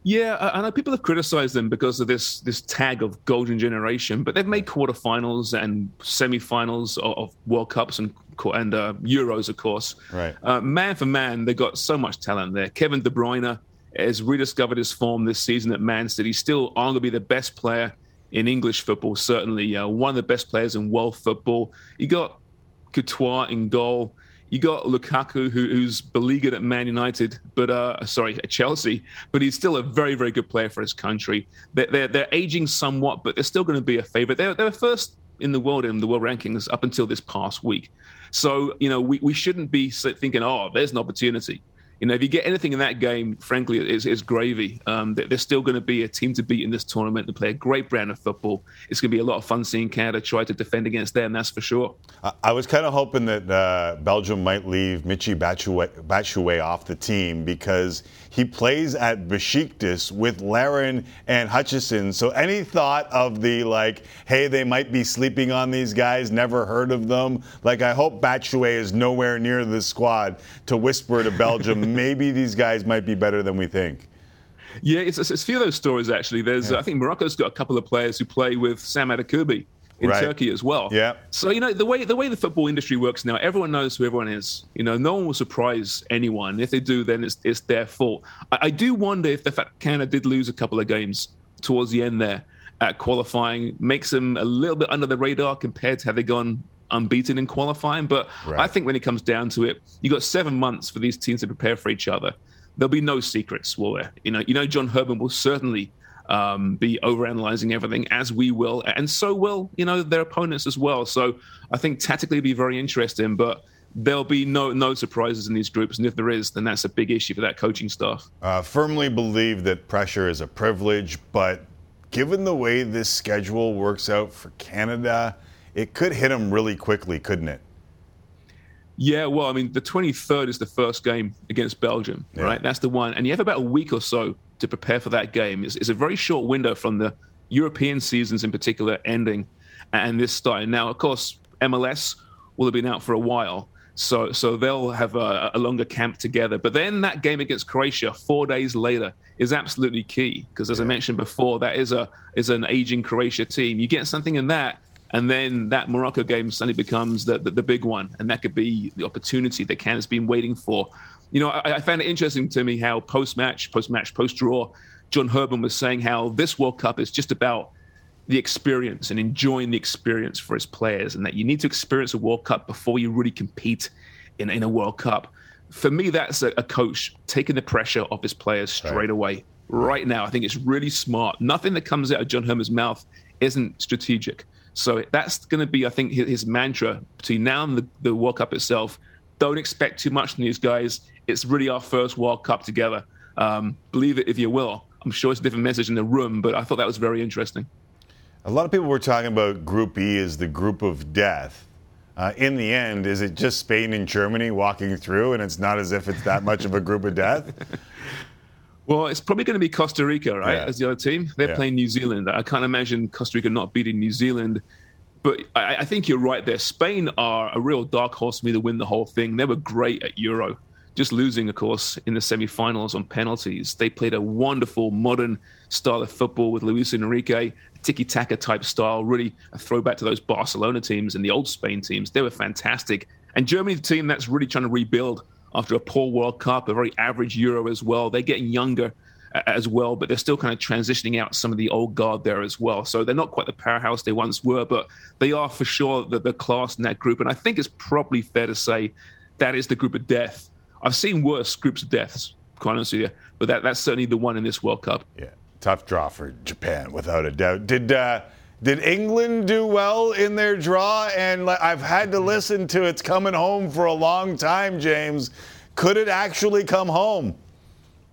Yeah, I I know people have criticized them because of this this tag of golden generation, but they've made quarterfinals and semifinals of, of World Cups and and uh, Euros, of course. Right. Uh, man for man, they've got so much talent there. Kevin De Bruyne has rediscovered his form this season at Man City. Still arguably the best player in English football, certainly uh, one of the best players in world football. You got Courtois in goal. You got Lukaku, who, who's beleaguered at Man United, but uh, sorry, at Chelsea, but he's still a very, very good player for his country. They're, they're, they're aging somewhat, but they're still going to be a favorite. They're, they're first in the world in the world rankings up until this past week. So, you know, we, we shouldn't be thinking, oh, there's an opportunity you know, if you get anything in that game, frankly, it's, it's gravy. Um, there's still going to be a team to beat in this tournament and play a great brand of football. It's going to be a lot of fun seeing Canada try to defend against them, that's for sure. I was kind of hoping that uh, Belgium might leave Michy Batshuayi off the team because he plays at Besiktas with Larin and Hutchinson. So any thought of the like, hey, they might be sleeping on these guys, never heard of them. Like I hope Batshuayi is nowhere near the squad to whisper to Belgium, <laughs> maybe these guys might be better than we think. Yeah, it's, it's a few of those stories actually. There's, yeah. I think Morocco's got a couple of players who play with Sam Adekugbe in right. Turkey as well. Yeah. So you know the way the way the football industry works now, everyone knows who everyone is. You know, no one will surprise anyone. If they do, then it's it's their fault. I, I do wonder if the fact Canada did lose a couple of games towards the end there at qualifying makes them a little bit under the radar compared to how they gone unbeaten in qualifying. But right. I think when it comes down to it, you got seven months for these teams to prepare for each other. There'll be no secrets, will there? You know, you know, John Herdman will certainly um, be overanalyzing everything as we will, and so will you know their opponents as well. So I think tactically it'll be very interesting, but there'll be no no surprises in these groups, and if there is, then that's a big issue for that coaching staff. Uh, firmly believe that pressure is a privilege, but given the way this schedule works out for Canada, it could hit them really quickly, couldn't it? Yeah, well, I mean, the 23rd is the first game against Belgium, yeah. right? That's the one. And you have about a week or so to prepare for that game. It's, it's, a very short window from the European seasons in particular ending and this starting. Now, of course, MLS will have been out for a while. So, so they'll have a, a longer camp together. But then that game against Croatia, four days later, is absolutely key because, as I mentioned before, that is a is an aging Croatia team. You get something in that, and then that Morocco game suddenly becomes the, the, the big one, and that could be the opportunity that Canada's been waiting for you know, I, I found it interesting to me how post match, post match, post draw, John Herdman was saying how this World Cup is just about the experience and enjoying the experience for his players, and that you need to experience a World Cup before you really compete in, in a World Cup. For me, that's a, a coach taking the pressure off his players straight right. away. Right now, I think it's really smart. Nothing that comes out of John Herdman's mouth isn't strategic. So that's going to be, I think, his, his mantra between now and the, the World Cup itself. Don't expect too much from these guys it's really our first World Cup together. Um, believe it if you will. I'm sure it's a different message in the room, but I thought that was very interesting. A lot of people were talking about Group E as the group of death. Uh, in the end, is it just Spain and Germany walking through, and it's not as if it's that much of a group of death? <laughs> Well, it's probably going to be Costa Rica, right, yeah. as the other team. They're yeah. playing New Zealand. I can't imagine Costa Rica not beating New Zealand. But I, I, think you're right there. Spain are a real dark horse for me to win the whole thing. They were great at Euro just losing, of course, in the semi-finals on penalties. They played a wonderful modern style of football with Luis Enrique, tiki-taka type style, really a throwback to those Barcelona teams and the old Spain teams. They were fantastic. And Germany, the team that's really trying to rebuild after a poor World Cup, a very average Euro as well. They're getting younger as well, but they're still kind of transitioning out some of the old guard there as well. So they're not quite the powerhouse they once were, but they are for sure the, the class in that group. And I think it's probably fair to say that is the group of death I've seen worse groups of deaths, quite honestly, with but that, that's certainly the one in this World Cup. Yeah, tough draw for Japan, without a doubt. Did uh, did England do well in their draw? And I've had to listen to "It's Coming Home" for a long time, James. Could it actually come home?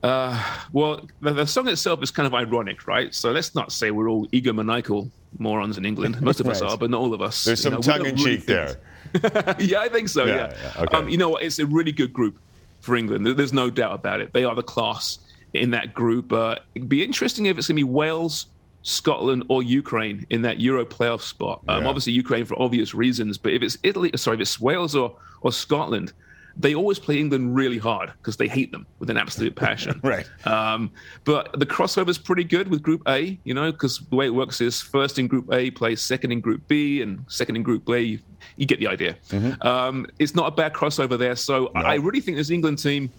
Uh, well, the, the, song itself is kind of ironic, right? So let's not say we're all egomaniacal morons in England. <laughs> Most of right. us are, but not all of us. There's some know, tongue in cheek there. <laughs> yeah, I think so. Yeah, yeah. yeah. Okay. Um, you know what? It's a really good group for England. There's no doubt about it. They are the class in that group. Uh, it'd be interesting if it's going to be Wales, Scotland, or Ukraine in that Euro playoff spot. Um, yeah. Obviously, Ukraine for obvious reasons, but if it's Italy, sorry, if it's Wales or or Scotland, they always play England really hard because they hate them with an absolute <laughs> passion. right. Um, but the crossover is pretty good with Group A, you know, because the way it works is first in Group A plays second in Group B, and second in Group B. You get the idea. Mm-hmm. Um, it's not a bad crossover there. So no. I really think this England team,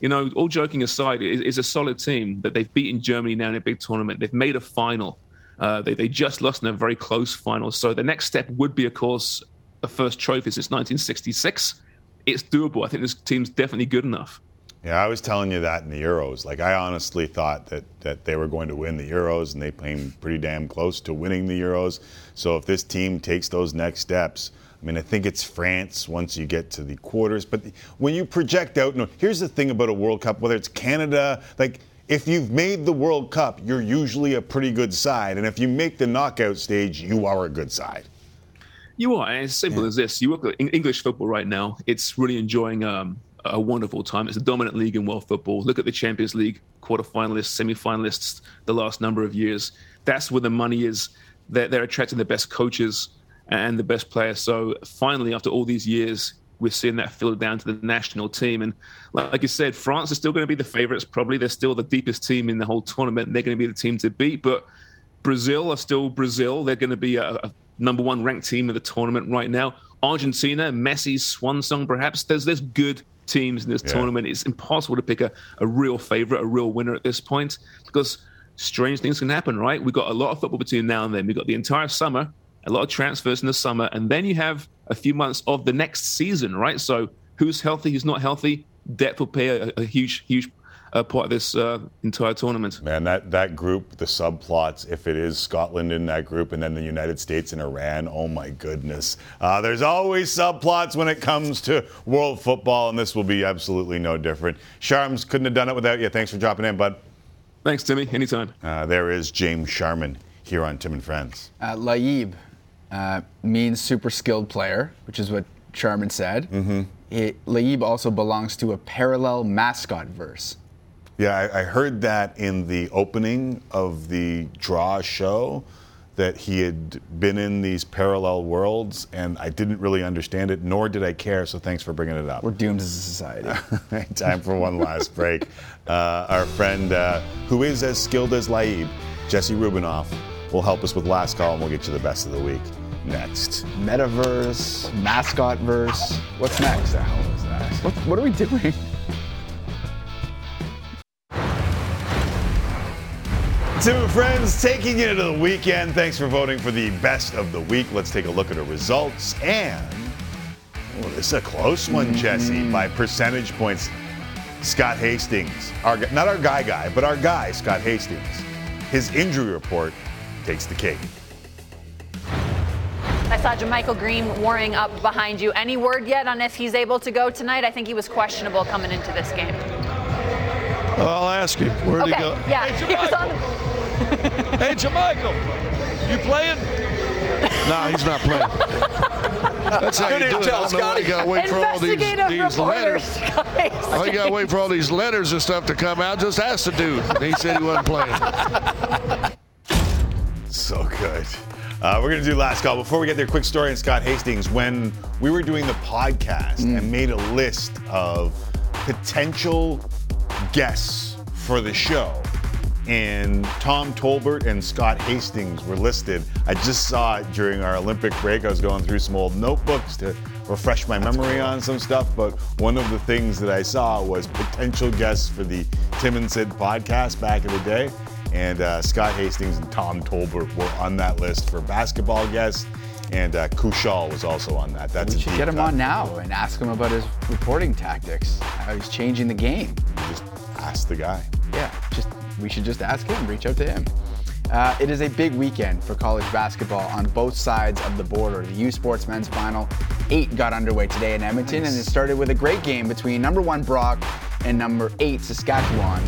you know, all joking aside, is, is, a solid team that they've beaten Germany now in a big tournament. They've made a final. Uh, they, they just lost in a very close final. So the next step would be, of course, a first trophy since 1966. It's doable. I think this team's definitely good enough. Yeah, I was telling you that in the Euros. Like, I honestly thought that, that they were going to win the Euros, and they came pretty damn close to winning the Euros. So if this team takes those next steps, mean, I think it's France once you get to the quarters. But when you project out, no, here's the thing about a World Cup, whether it's Canada, like, if you've made the World Cup, you're usually a pretty good side. And if you make the knockout stage, you are a good side. You are. And it's simple yeah. as this. You look at English football right now, it's really enjoying um, a wonderful time. It's a dominant league in world football. Look at the Champions League quarterfinalists, semi-finalists the last number of years. That's where the money is. They're, they're attracting the best coaches and the best player. So finally, after all these years, we're seeing that filter down to the national team. And like you said, France is still going to be the favorites. Probably they're still the deepest team in the whole tournament. They're going to be the team to beat. But Brazil are still Brazil. They're going to be a, a number one ranked team of the tournament right now. Argentina, Messi's swan song, perhaps. There's there's good teams in this yeah. tournament. It's impossible to pick a, a real favorite, a real winner at this point because strange things can happen, right? We've got a lot of football between now and then. We've got the entire summer, a lot of transfers in the summer, and then you have a few months of the next season, right? So who's healthy, who's not healthy? Depth will play a, a huge, huge uh, part of this uh, entire tournament. Man, that, that group, the subplots, if it is Scotland in that group and then the United States and Iran, oh my goodness. Uh, there's always subplots when it comes to world football, and this will be absolutely no different. Sharms couldn't have done it without you. Thanks for dropping in, bud. Thanks, Timmy. Anytime. Uh, there is James Sharman here on Tim and Friends. Uh, La'eeb uh, means super skilled player, which is what Sharman said. Mm-hmm. It, La'eeb also belongs to a parallel mascot verse. Yeah, I, I, heard that in the opening of the draw show that he had been in these parallel worlds, and I didn't really understand it, nor did I care. So thanks for bringing it up. We're doomed as a society. <laughs> Time for one last break. <laughs> Uh, our friend, uh, who is as skilled as La'eeb, Jesse Rubinoff, will help us with last call, and we'll get you the best of the week next. Metaverse, mascot verse. What's next? What the hell is that? What, what are we doing? Two friends taking it into the weekend. Thanks for voting for the best of the week. Let's take a look at our results. And oh, this is a close one, mm-hmm. Jesse, by percentage points. Scott Hastings, our not our guy guy, but our guy, Scott Hastings. His injury report takes the cake. I saw JaMychal Green warming up behind you. Any word yet on if he's able to go tonight? I think he was questionable coming into this game. I'll ask him. Where'd okay. he go? Yeah, hey, he was on the hey, JaMychal, you playing? <laughs> nah, he's not playing. That's how you do it. Tell, Scotty. You gotta wait for all these, these letters. You gotta wait for all these letters and stuff to come out. Just ask the dude. And he said he wasn't playing. <laughs> <laughs> So good. Uh, we're going to do last call. Before we get there, quick story on Scott Hastings. When we were doing the podcast mm. and made a list of potential guests for the show, and Tom Tolbert and Scott Hastings were listed. I just saw it during our Olympic break. I was going through some old notebooks to refresh my memory on some stuff, but one of the things that I saw was potential guests for the Tim and Sid podcast back in the day. And uh, Scott Hastings and Tom Tolbert were on that list for basketball guests. And uh, Kushal was also on that. That's we should get him on now and ask him about his reporting tactics, how he's changing the game. Just ask the guy. Yeah, just we should just ask him, reach out to him. Uh, it is a big weekend for college basketball on both sides of the border. The U Sports Men's Final 8 got underway today in Edmonton, nice. and it started with a great game between number one Brock and number 8 Saskatchewan.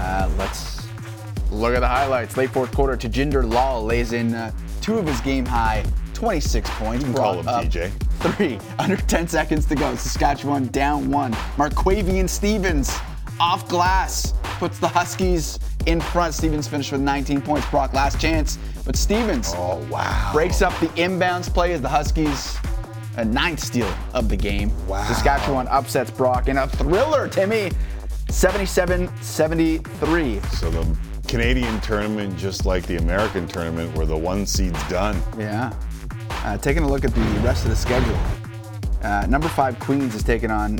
Uh, let's look at the highlights. Late fourth quarter, Tejinder Lal lays in uh, two of his game high 26 points. You call him TJ. Three. <laughs> Under 10 seconds to go. Saskatchewan down one. Marquavian Stevens off glass puts the Huskies in front. Stevens finished with 19 points. Brock last chance, but Stevens oh, wow. breaks up the inbounds play as the Huskies a ninth steal of the game. Wow. Saskatchewan upsets Brock in a thriller, Timmy. 77-73. So the Canadian tournament, just like the American tournament, where the one seed's done. Yeah. Uh, taking a look at the rest of the schedule. Uh, number five Queens is taking on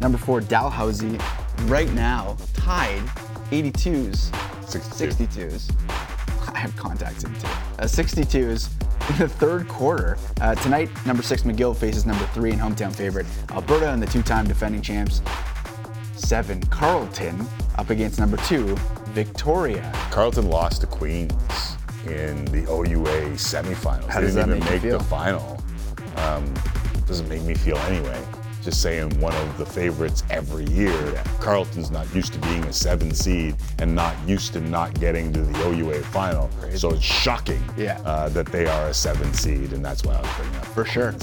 number four Dalhousie right now tied 82s, 62. 62s. <laughs> I have contacts in too. Uh, 62s in the third quarter. Uh, tonight, number six McGill faces number three and hometown favorite Alberta and the two-time defending champs. Seven Carleton, up against number two Victoria. Carleton lost to Queens in the OUA semifinals. How they didn't even make make the final. Um, doesn't make me feel anyway. Just saying one of the favorites every year. Carleton's not used to being a seven seed and not used to not getting to the OUA final. So it's shocking Yeah. uh, that they are a seven seed, and that's why I was bringing up. For sure.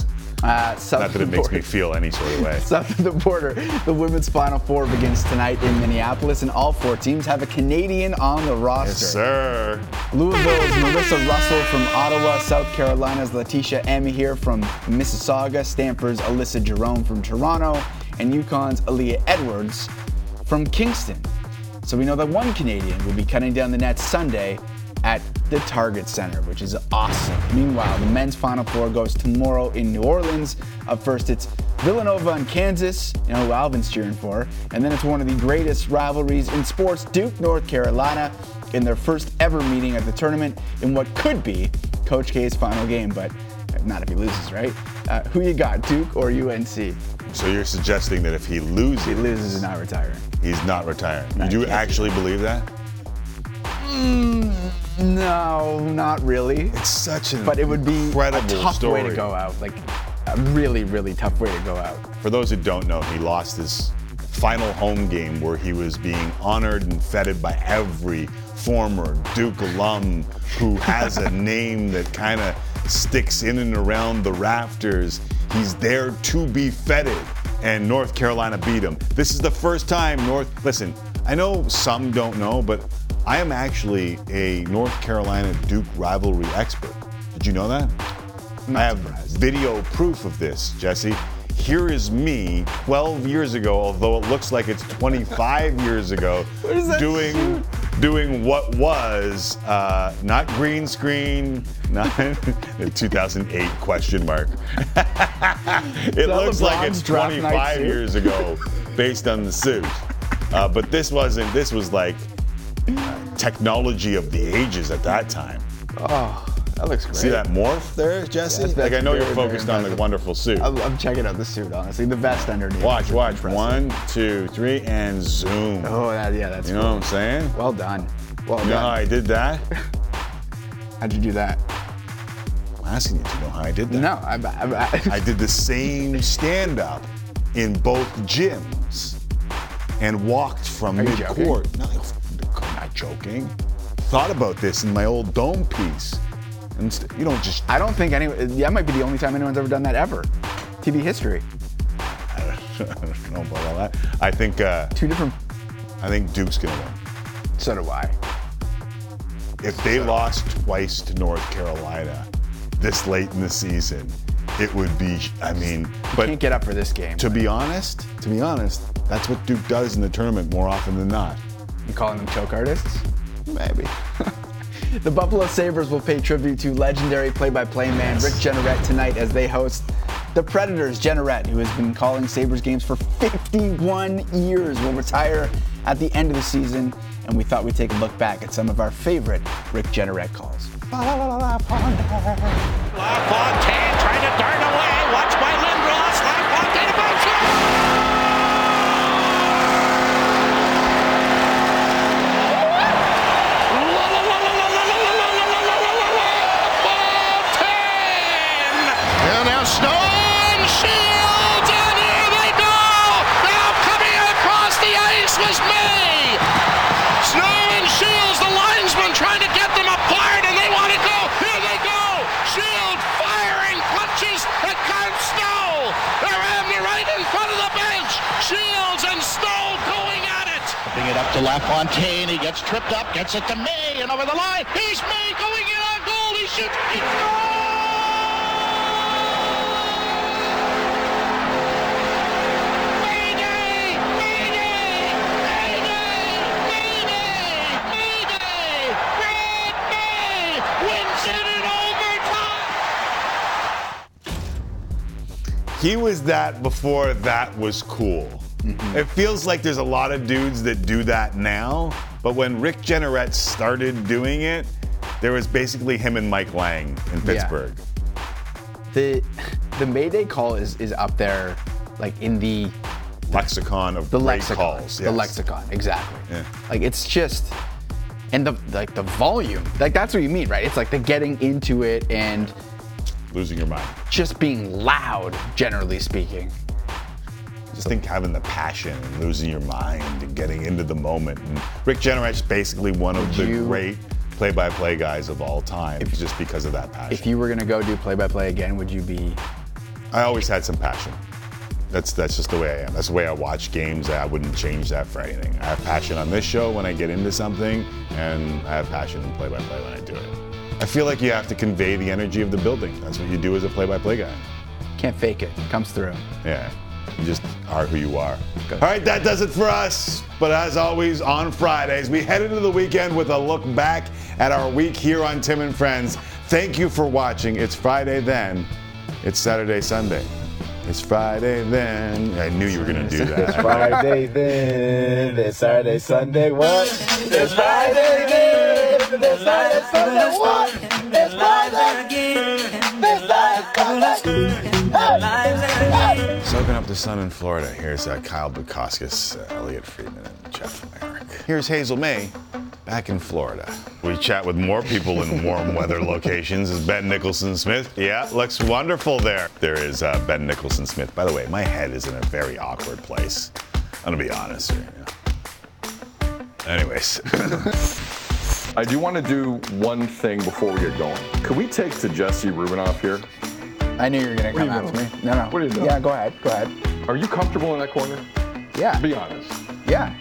Uh, south Not that it makes border- me feel any sort of way. <laughs> South of the border, the women's Final Four begins tonight in Minneapolis, and all four teams have a Canadian on the roster. Yes, sir. Louisville's Melissa Russell from Ottawa, South Carolina's Laeticia Amihere from Mississauga, Stanford's Alyssa Jerome from Toronto, and UConn's Aaliyah Edwards from Kingston. So we know that one Canadian will be cutting down the net Sunday at the Target Center, which is awesome. Meanwhile, the men's Final Four goes tomorrow in New Orleans. Up first, it's Villanova and Kansas, you know who Alvin's cheering for, and then it's one of the greatest rivalries in sports, Duke, North Carolina, in their first ever meeting at the tournament in what could be Coach K's final game, but not if he loses, right? Uh, who you got, Duke or UNC? So you're suggesting that if he loses, he loses, he's not retiring. He's not retiring. No, you do do actually believe that? Mm, no, not really. It's such an but it would be incredible a tough way to go out, like a really, really tough way to go out. For those who don't know, he lost his final home game where he was being honored and feted by every former Duke alum who has a <laughs> name that kind of sticks in and around the rafters. He's there to be feted, and North Carolina beat him. This is the first time North. Listen, I know some don't know, but I am actually a North Carolina Duke rivalry expert. Did you know that? I have video proof of this, Jesse. Here is me 12 years ago, although it looks like it's 25 <laughs> years ago, is that doing doing what was uh, not green screen, not <laughs> 2008 question mark. <laughs> it looks like it's 25 years ago, based on the suit. Uh, but this wasn't. This was like technology of the ages at that time. Oh, that looks great. See that morph there, Jesse? Yes, like I know you're very, focused on the wonderful suit. I'm, I'm checking out the suit, honestly. The vest underneath. Watch, watch. impressive. One, two, three, and zoom. Oh, that, yeah, that's You know what I'm saying? Well done. Well You know how done. I did that? <laughs> How'd you do that? I'm asking you to know how I did that. No, I, I, I <laughs> did the same stand up in both gyms and walked from mid court. No, I'm joking. Thought about this in my old dome piece. And st- you don't just. I don't think anyone. That might be the only time anyone's ever done that ever. TV history. I <laughs> don't, I don't know about all that. I think. Uh, Two different. I think Duke's gonna win. So do I. If they lost twice to North Carolina this late in the season, it would be. I mean, but Can't get up for this game. to be honest, to be honest, that's what Duke does in the tournament more often than not. You calling them choke artists? Maybe. <laughs> The Buffalo Sabres will pay tribute to legendary play-by-play man Rick Jeanneret tonight as they host the Predators. Jeanneret, who has been calling Sabres games for 51 years, will retire at the end of the season, and we thought we'd take a look back at some of our favorite Rick Jeanneret calls. LaFontaine trying to dart away. Watch Stone Shields, and here they go! Now coming across the ice was May! Snow and Shields, the linesman, trying to get them apart, and they want to go. Here they go! Shields firing punches at Kyle Snow! They're having right in front of the bench! Shields and Snow going at it! Bring it up to LaFontaine. He gets tripped up, gets it to May, and over the line. He's May going in on goal. He shoots. He Mayday! He was that before that was cool. Mm-hmm. It feels like there's a lot of dudes that do that now, but when Rick Jeanneret started doing it, there was basically him and Mike Lange in Pittsburgh. The the Mayday call is is up there, like in the lexicon of the lexicon, calls. the lexicon, exactly. Yeah. Like it's just, and the like the volume, like that's what you mean, right? It's like the getting into it and Losing your mind. just being loud, generally speaking. Just think having the passion and losing your mind and getting into the moment. And Rick is basically one of the great play-by-play guys of all time, It's just because of that passion. If you were gonna go do play-by-play again, would you be? I always had some passion. That's that's just the way I am. That's the way I watch games. I wouldn't change that for anything. I have passion on this show when I get into something, and I have passion in play-by-play when I do it. I feel like you have to convey the energy of the building. That's what you do as a play-by-play guy. Can't fake it. It comes through. Yeah. You just are who you are. All right, that does it for us. But as always, on Fridays, we head into the weekend with a look back at our week here on Tim and Friends. Thank you for watching. It's Friday then. It's Saturday, Sunday. It's Friday then. I knew you were going to do that. It's Friday then. It's Saturday, Sunday. What? It's Friday then. It's Saturday, Sunday. What? It's Friday again. It's Friday, Soaking up the sun in Florida. Here's uh, Kyle Bukauskas, uh, Elliotte Friedman, and Jeff Marek. Here's Hazel Mae back in Florida. We chat with more people in warm weather locations. Is Ben Nicholson Smith? Yeah, looks wonderful there. There is uh, Ben Nicholson Smith. By the way, my head is in a very awkward place. I'm gonna be honest here. yeah. Anyways. <laughs> I do want to do one thing before we get going. Could we take to Jesse Rubinoff here? I knew you were gonna What are come you after me. No, no. What are you doing? Yeah, go ahead. Go ahead. Are you comfortable in that corner? Yeah. Be honest. Yeah.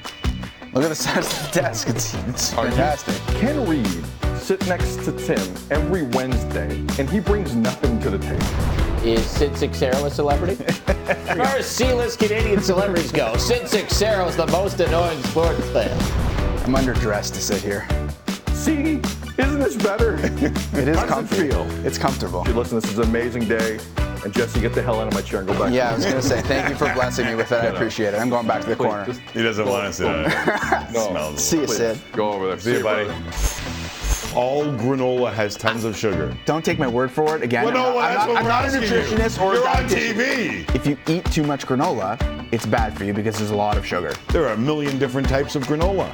Look at the size of the desk. It's, it's Are you- fantastic. Ken Reid sit next to Tim every Wednesday, and he brings nothing to the table. Is Sid Seixeiro a celebrity? <laughs> as far as C-list Canadian celebrities go, Sid Seixeiro is the most annoying sports fan. I'm underdressed to sit here. See, isn't this better? <laughs> It is How does comfortable. it feel? It's comfortable. Hey, listen, this is an amazing day. And Jesse, get the hell out of my chair and go back. Yeah, I was gonna say thank you for blessing me with that. I <laughs> appreciate it. I'm going back to the Please, corner. just He doesn't want us to sit on <laughs> it. No. Smells See you, Please, Sid. Go over there. See you, buddy. All granola has tons of sugar. Don't take my word for it. Again, Well, no, I'm that's not, what I'm we're not a asking you. nutritionist or a You're on dietitian. TV. If you eat too much granola, it's bad for you because there's a lot of sugar. There are a million different types of granola.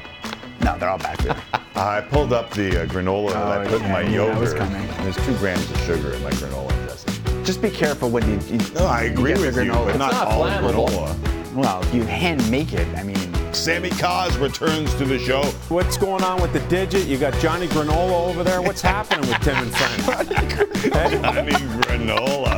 No, they're all bad for you. <laughs> I pulled up the uh, granola that I Oh, put in yeah, my I knew that was yogurt. coming. There's two grams of sugar in my granola, Jesse. Just be careful when you. you No, I agree get the with you, granola. but not, not all flammable. granola. Well, if you hand make it, I mean, Sammy Cos returns to the show. What's going on with the digit? You got Johnny Granola over there. What's <laughs> happening with Tim and Friends? I mean granola.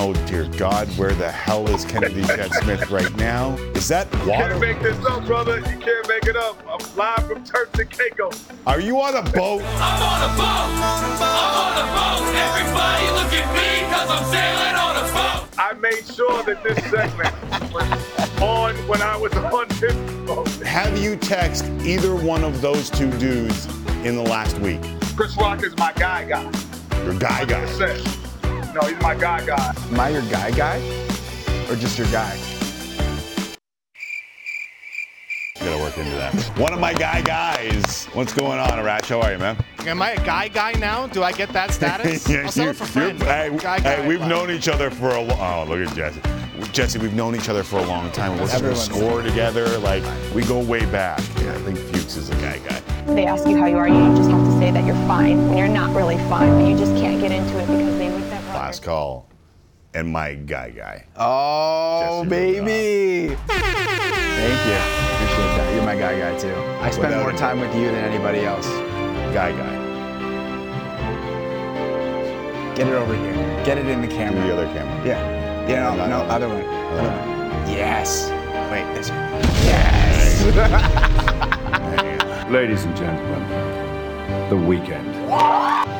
Oh dear God, where the hell is Kennedy Jet Smith right now? Is that water? Can't make this up, brother. You can't make it up. I'm live from Turks and Caicos. Are you on a boat? I'm on a boat. I'm on a boat. Everybody look at me because I'm sailing on a boat. I made sure that this segment was on when I was on this boat. Have you texted either one of those two dudes in the last week? Chris Rock is my guy guy. Your guy guy. 100%. No, he's my guy guy. am I your guy guy, or just your guy? Gotta work into that. One of my guy guys. What's going on, Arash? How are you, man? Am I a guy guy now? Do I get that status? <laughs> Yeah, I'll settle you- for you're- friends. Hey, guy, hey, we've guy. known each other for a while. Oh, look at Jesse. Jesse, we've known each other for a long time. We worked for a Everyone's- score together. Like, we go way back. Yeah, I think Fuchs is a guy guy. They ask you how you are, you just have to say that you're fine when you're not really fine, but you just can't get into it because Last call. And my guy guy. Oh, Jesse baby. Thank you. Appreciate that. You're my guy guy too. I spend Without more a time with you than anybody else. Guy guy. Get it over here. Get it in the camera. The other camera. Yeah. Yeah, no, No, no, no. other one. Other one. Yes. Wait, this one. <laughs> Ladies and gentlemen, the weekend. <laughs>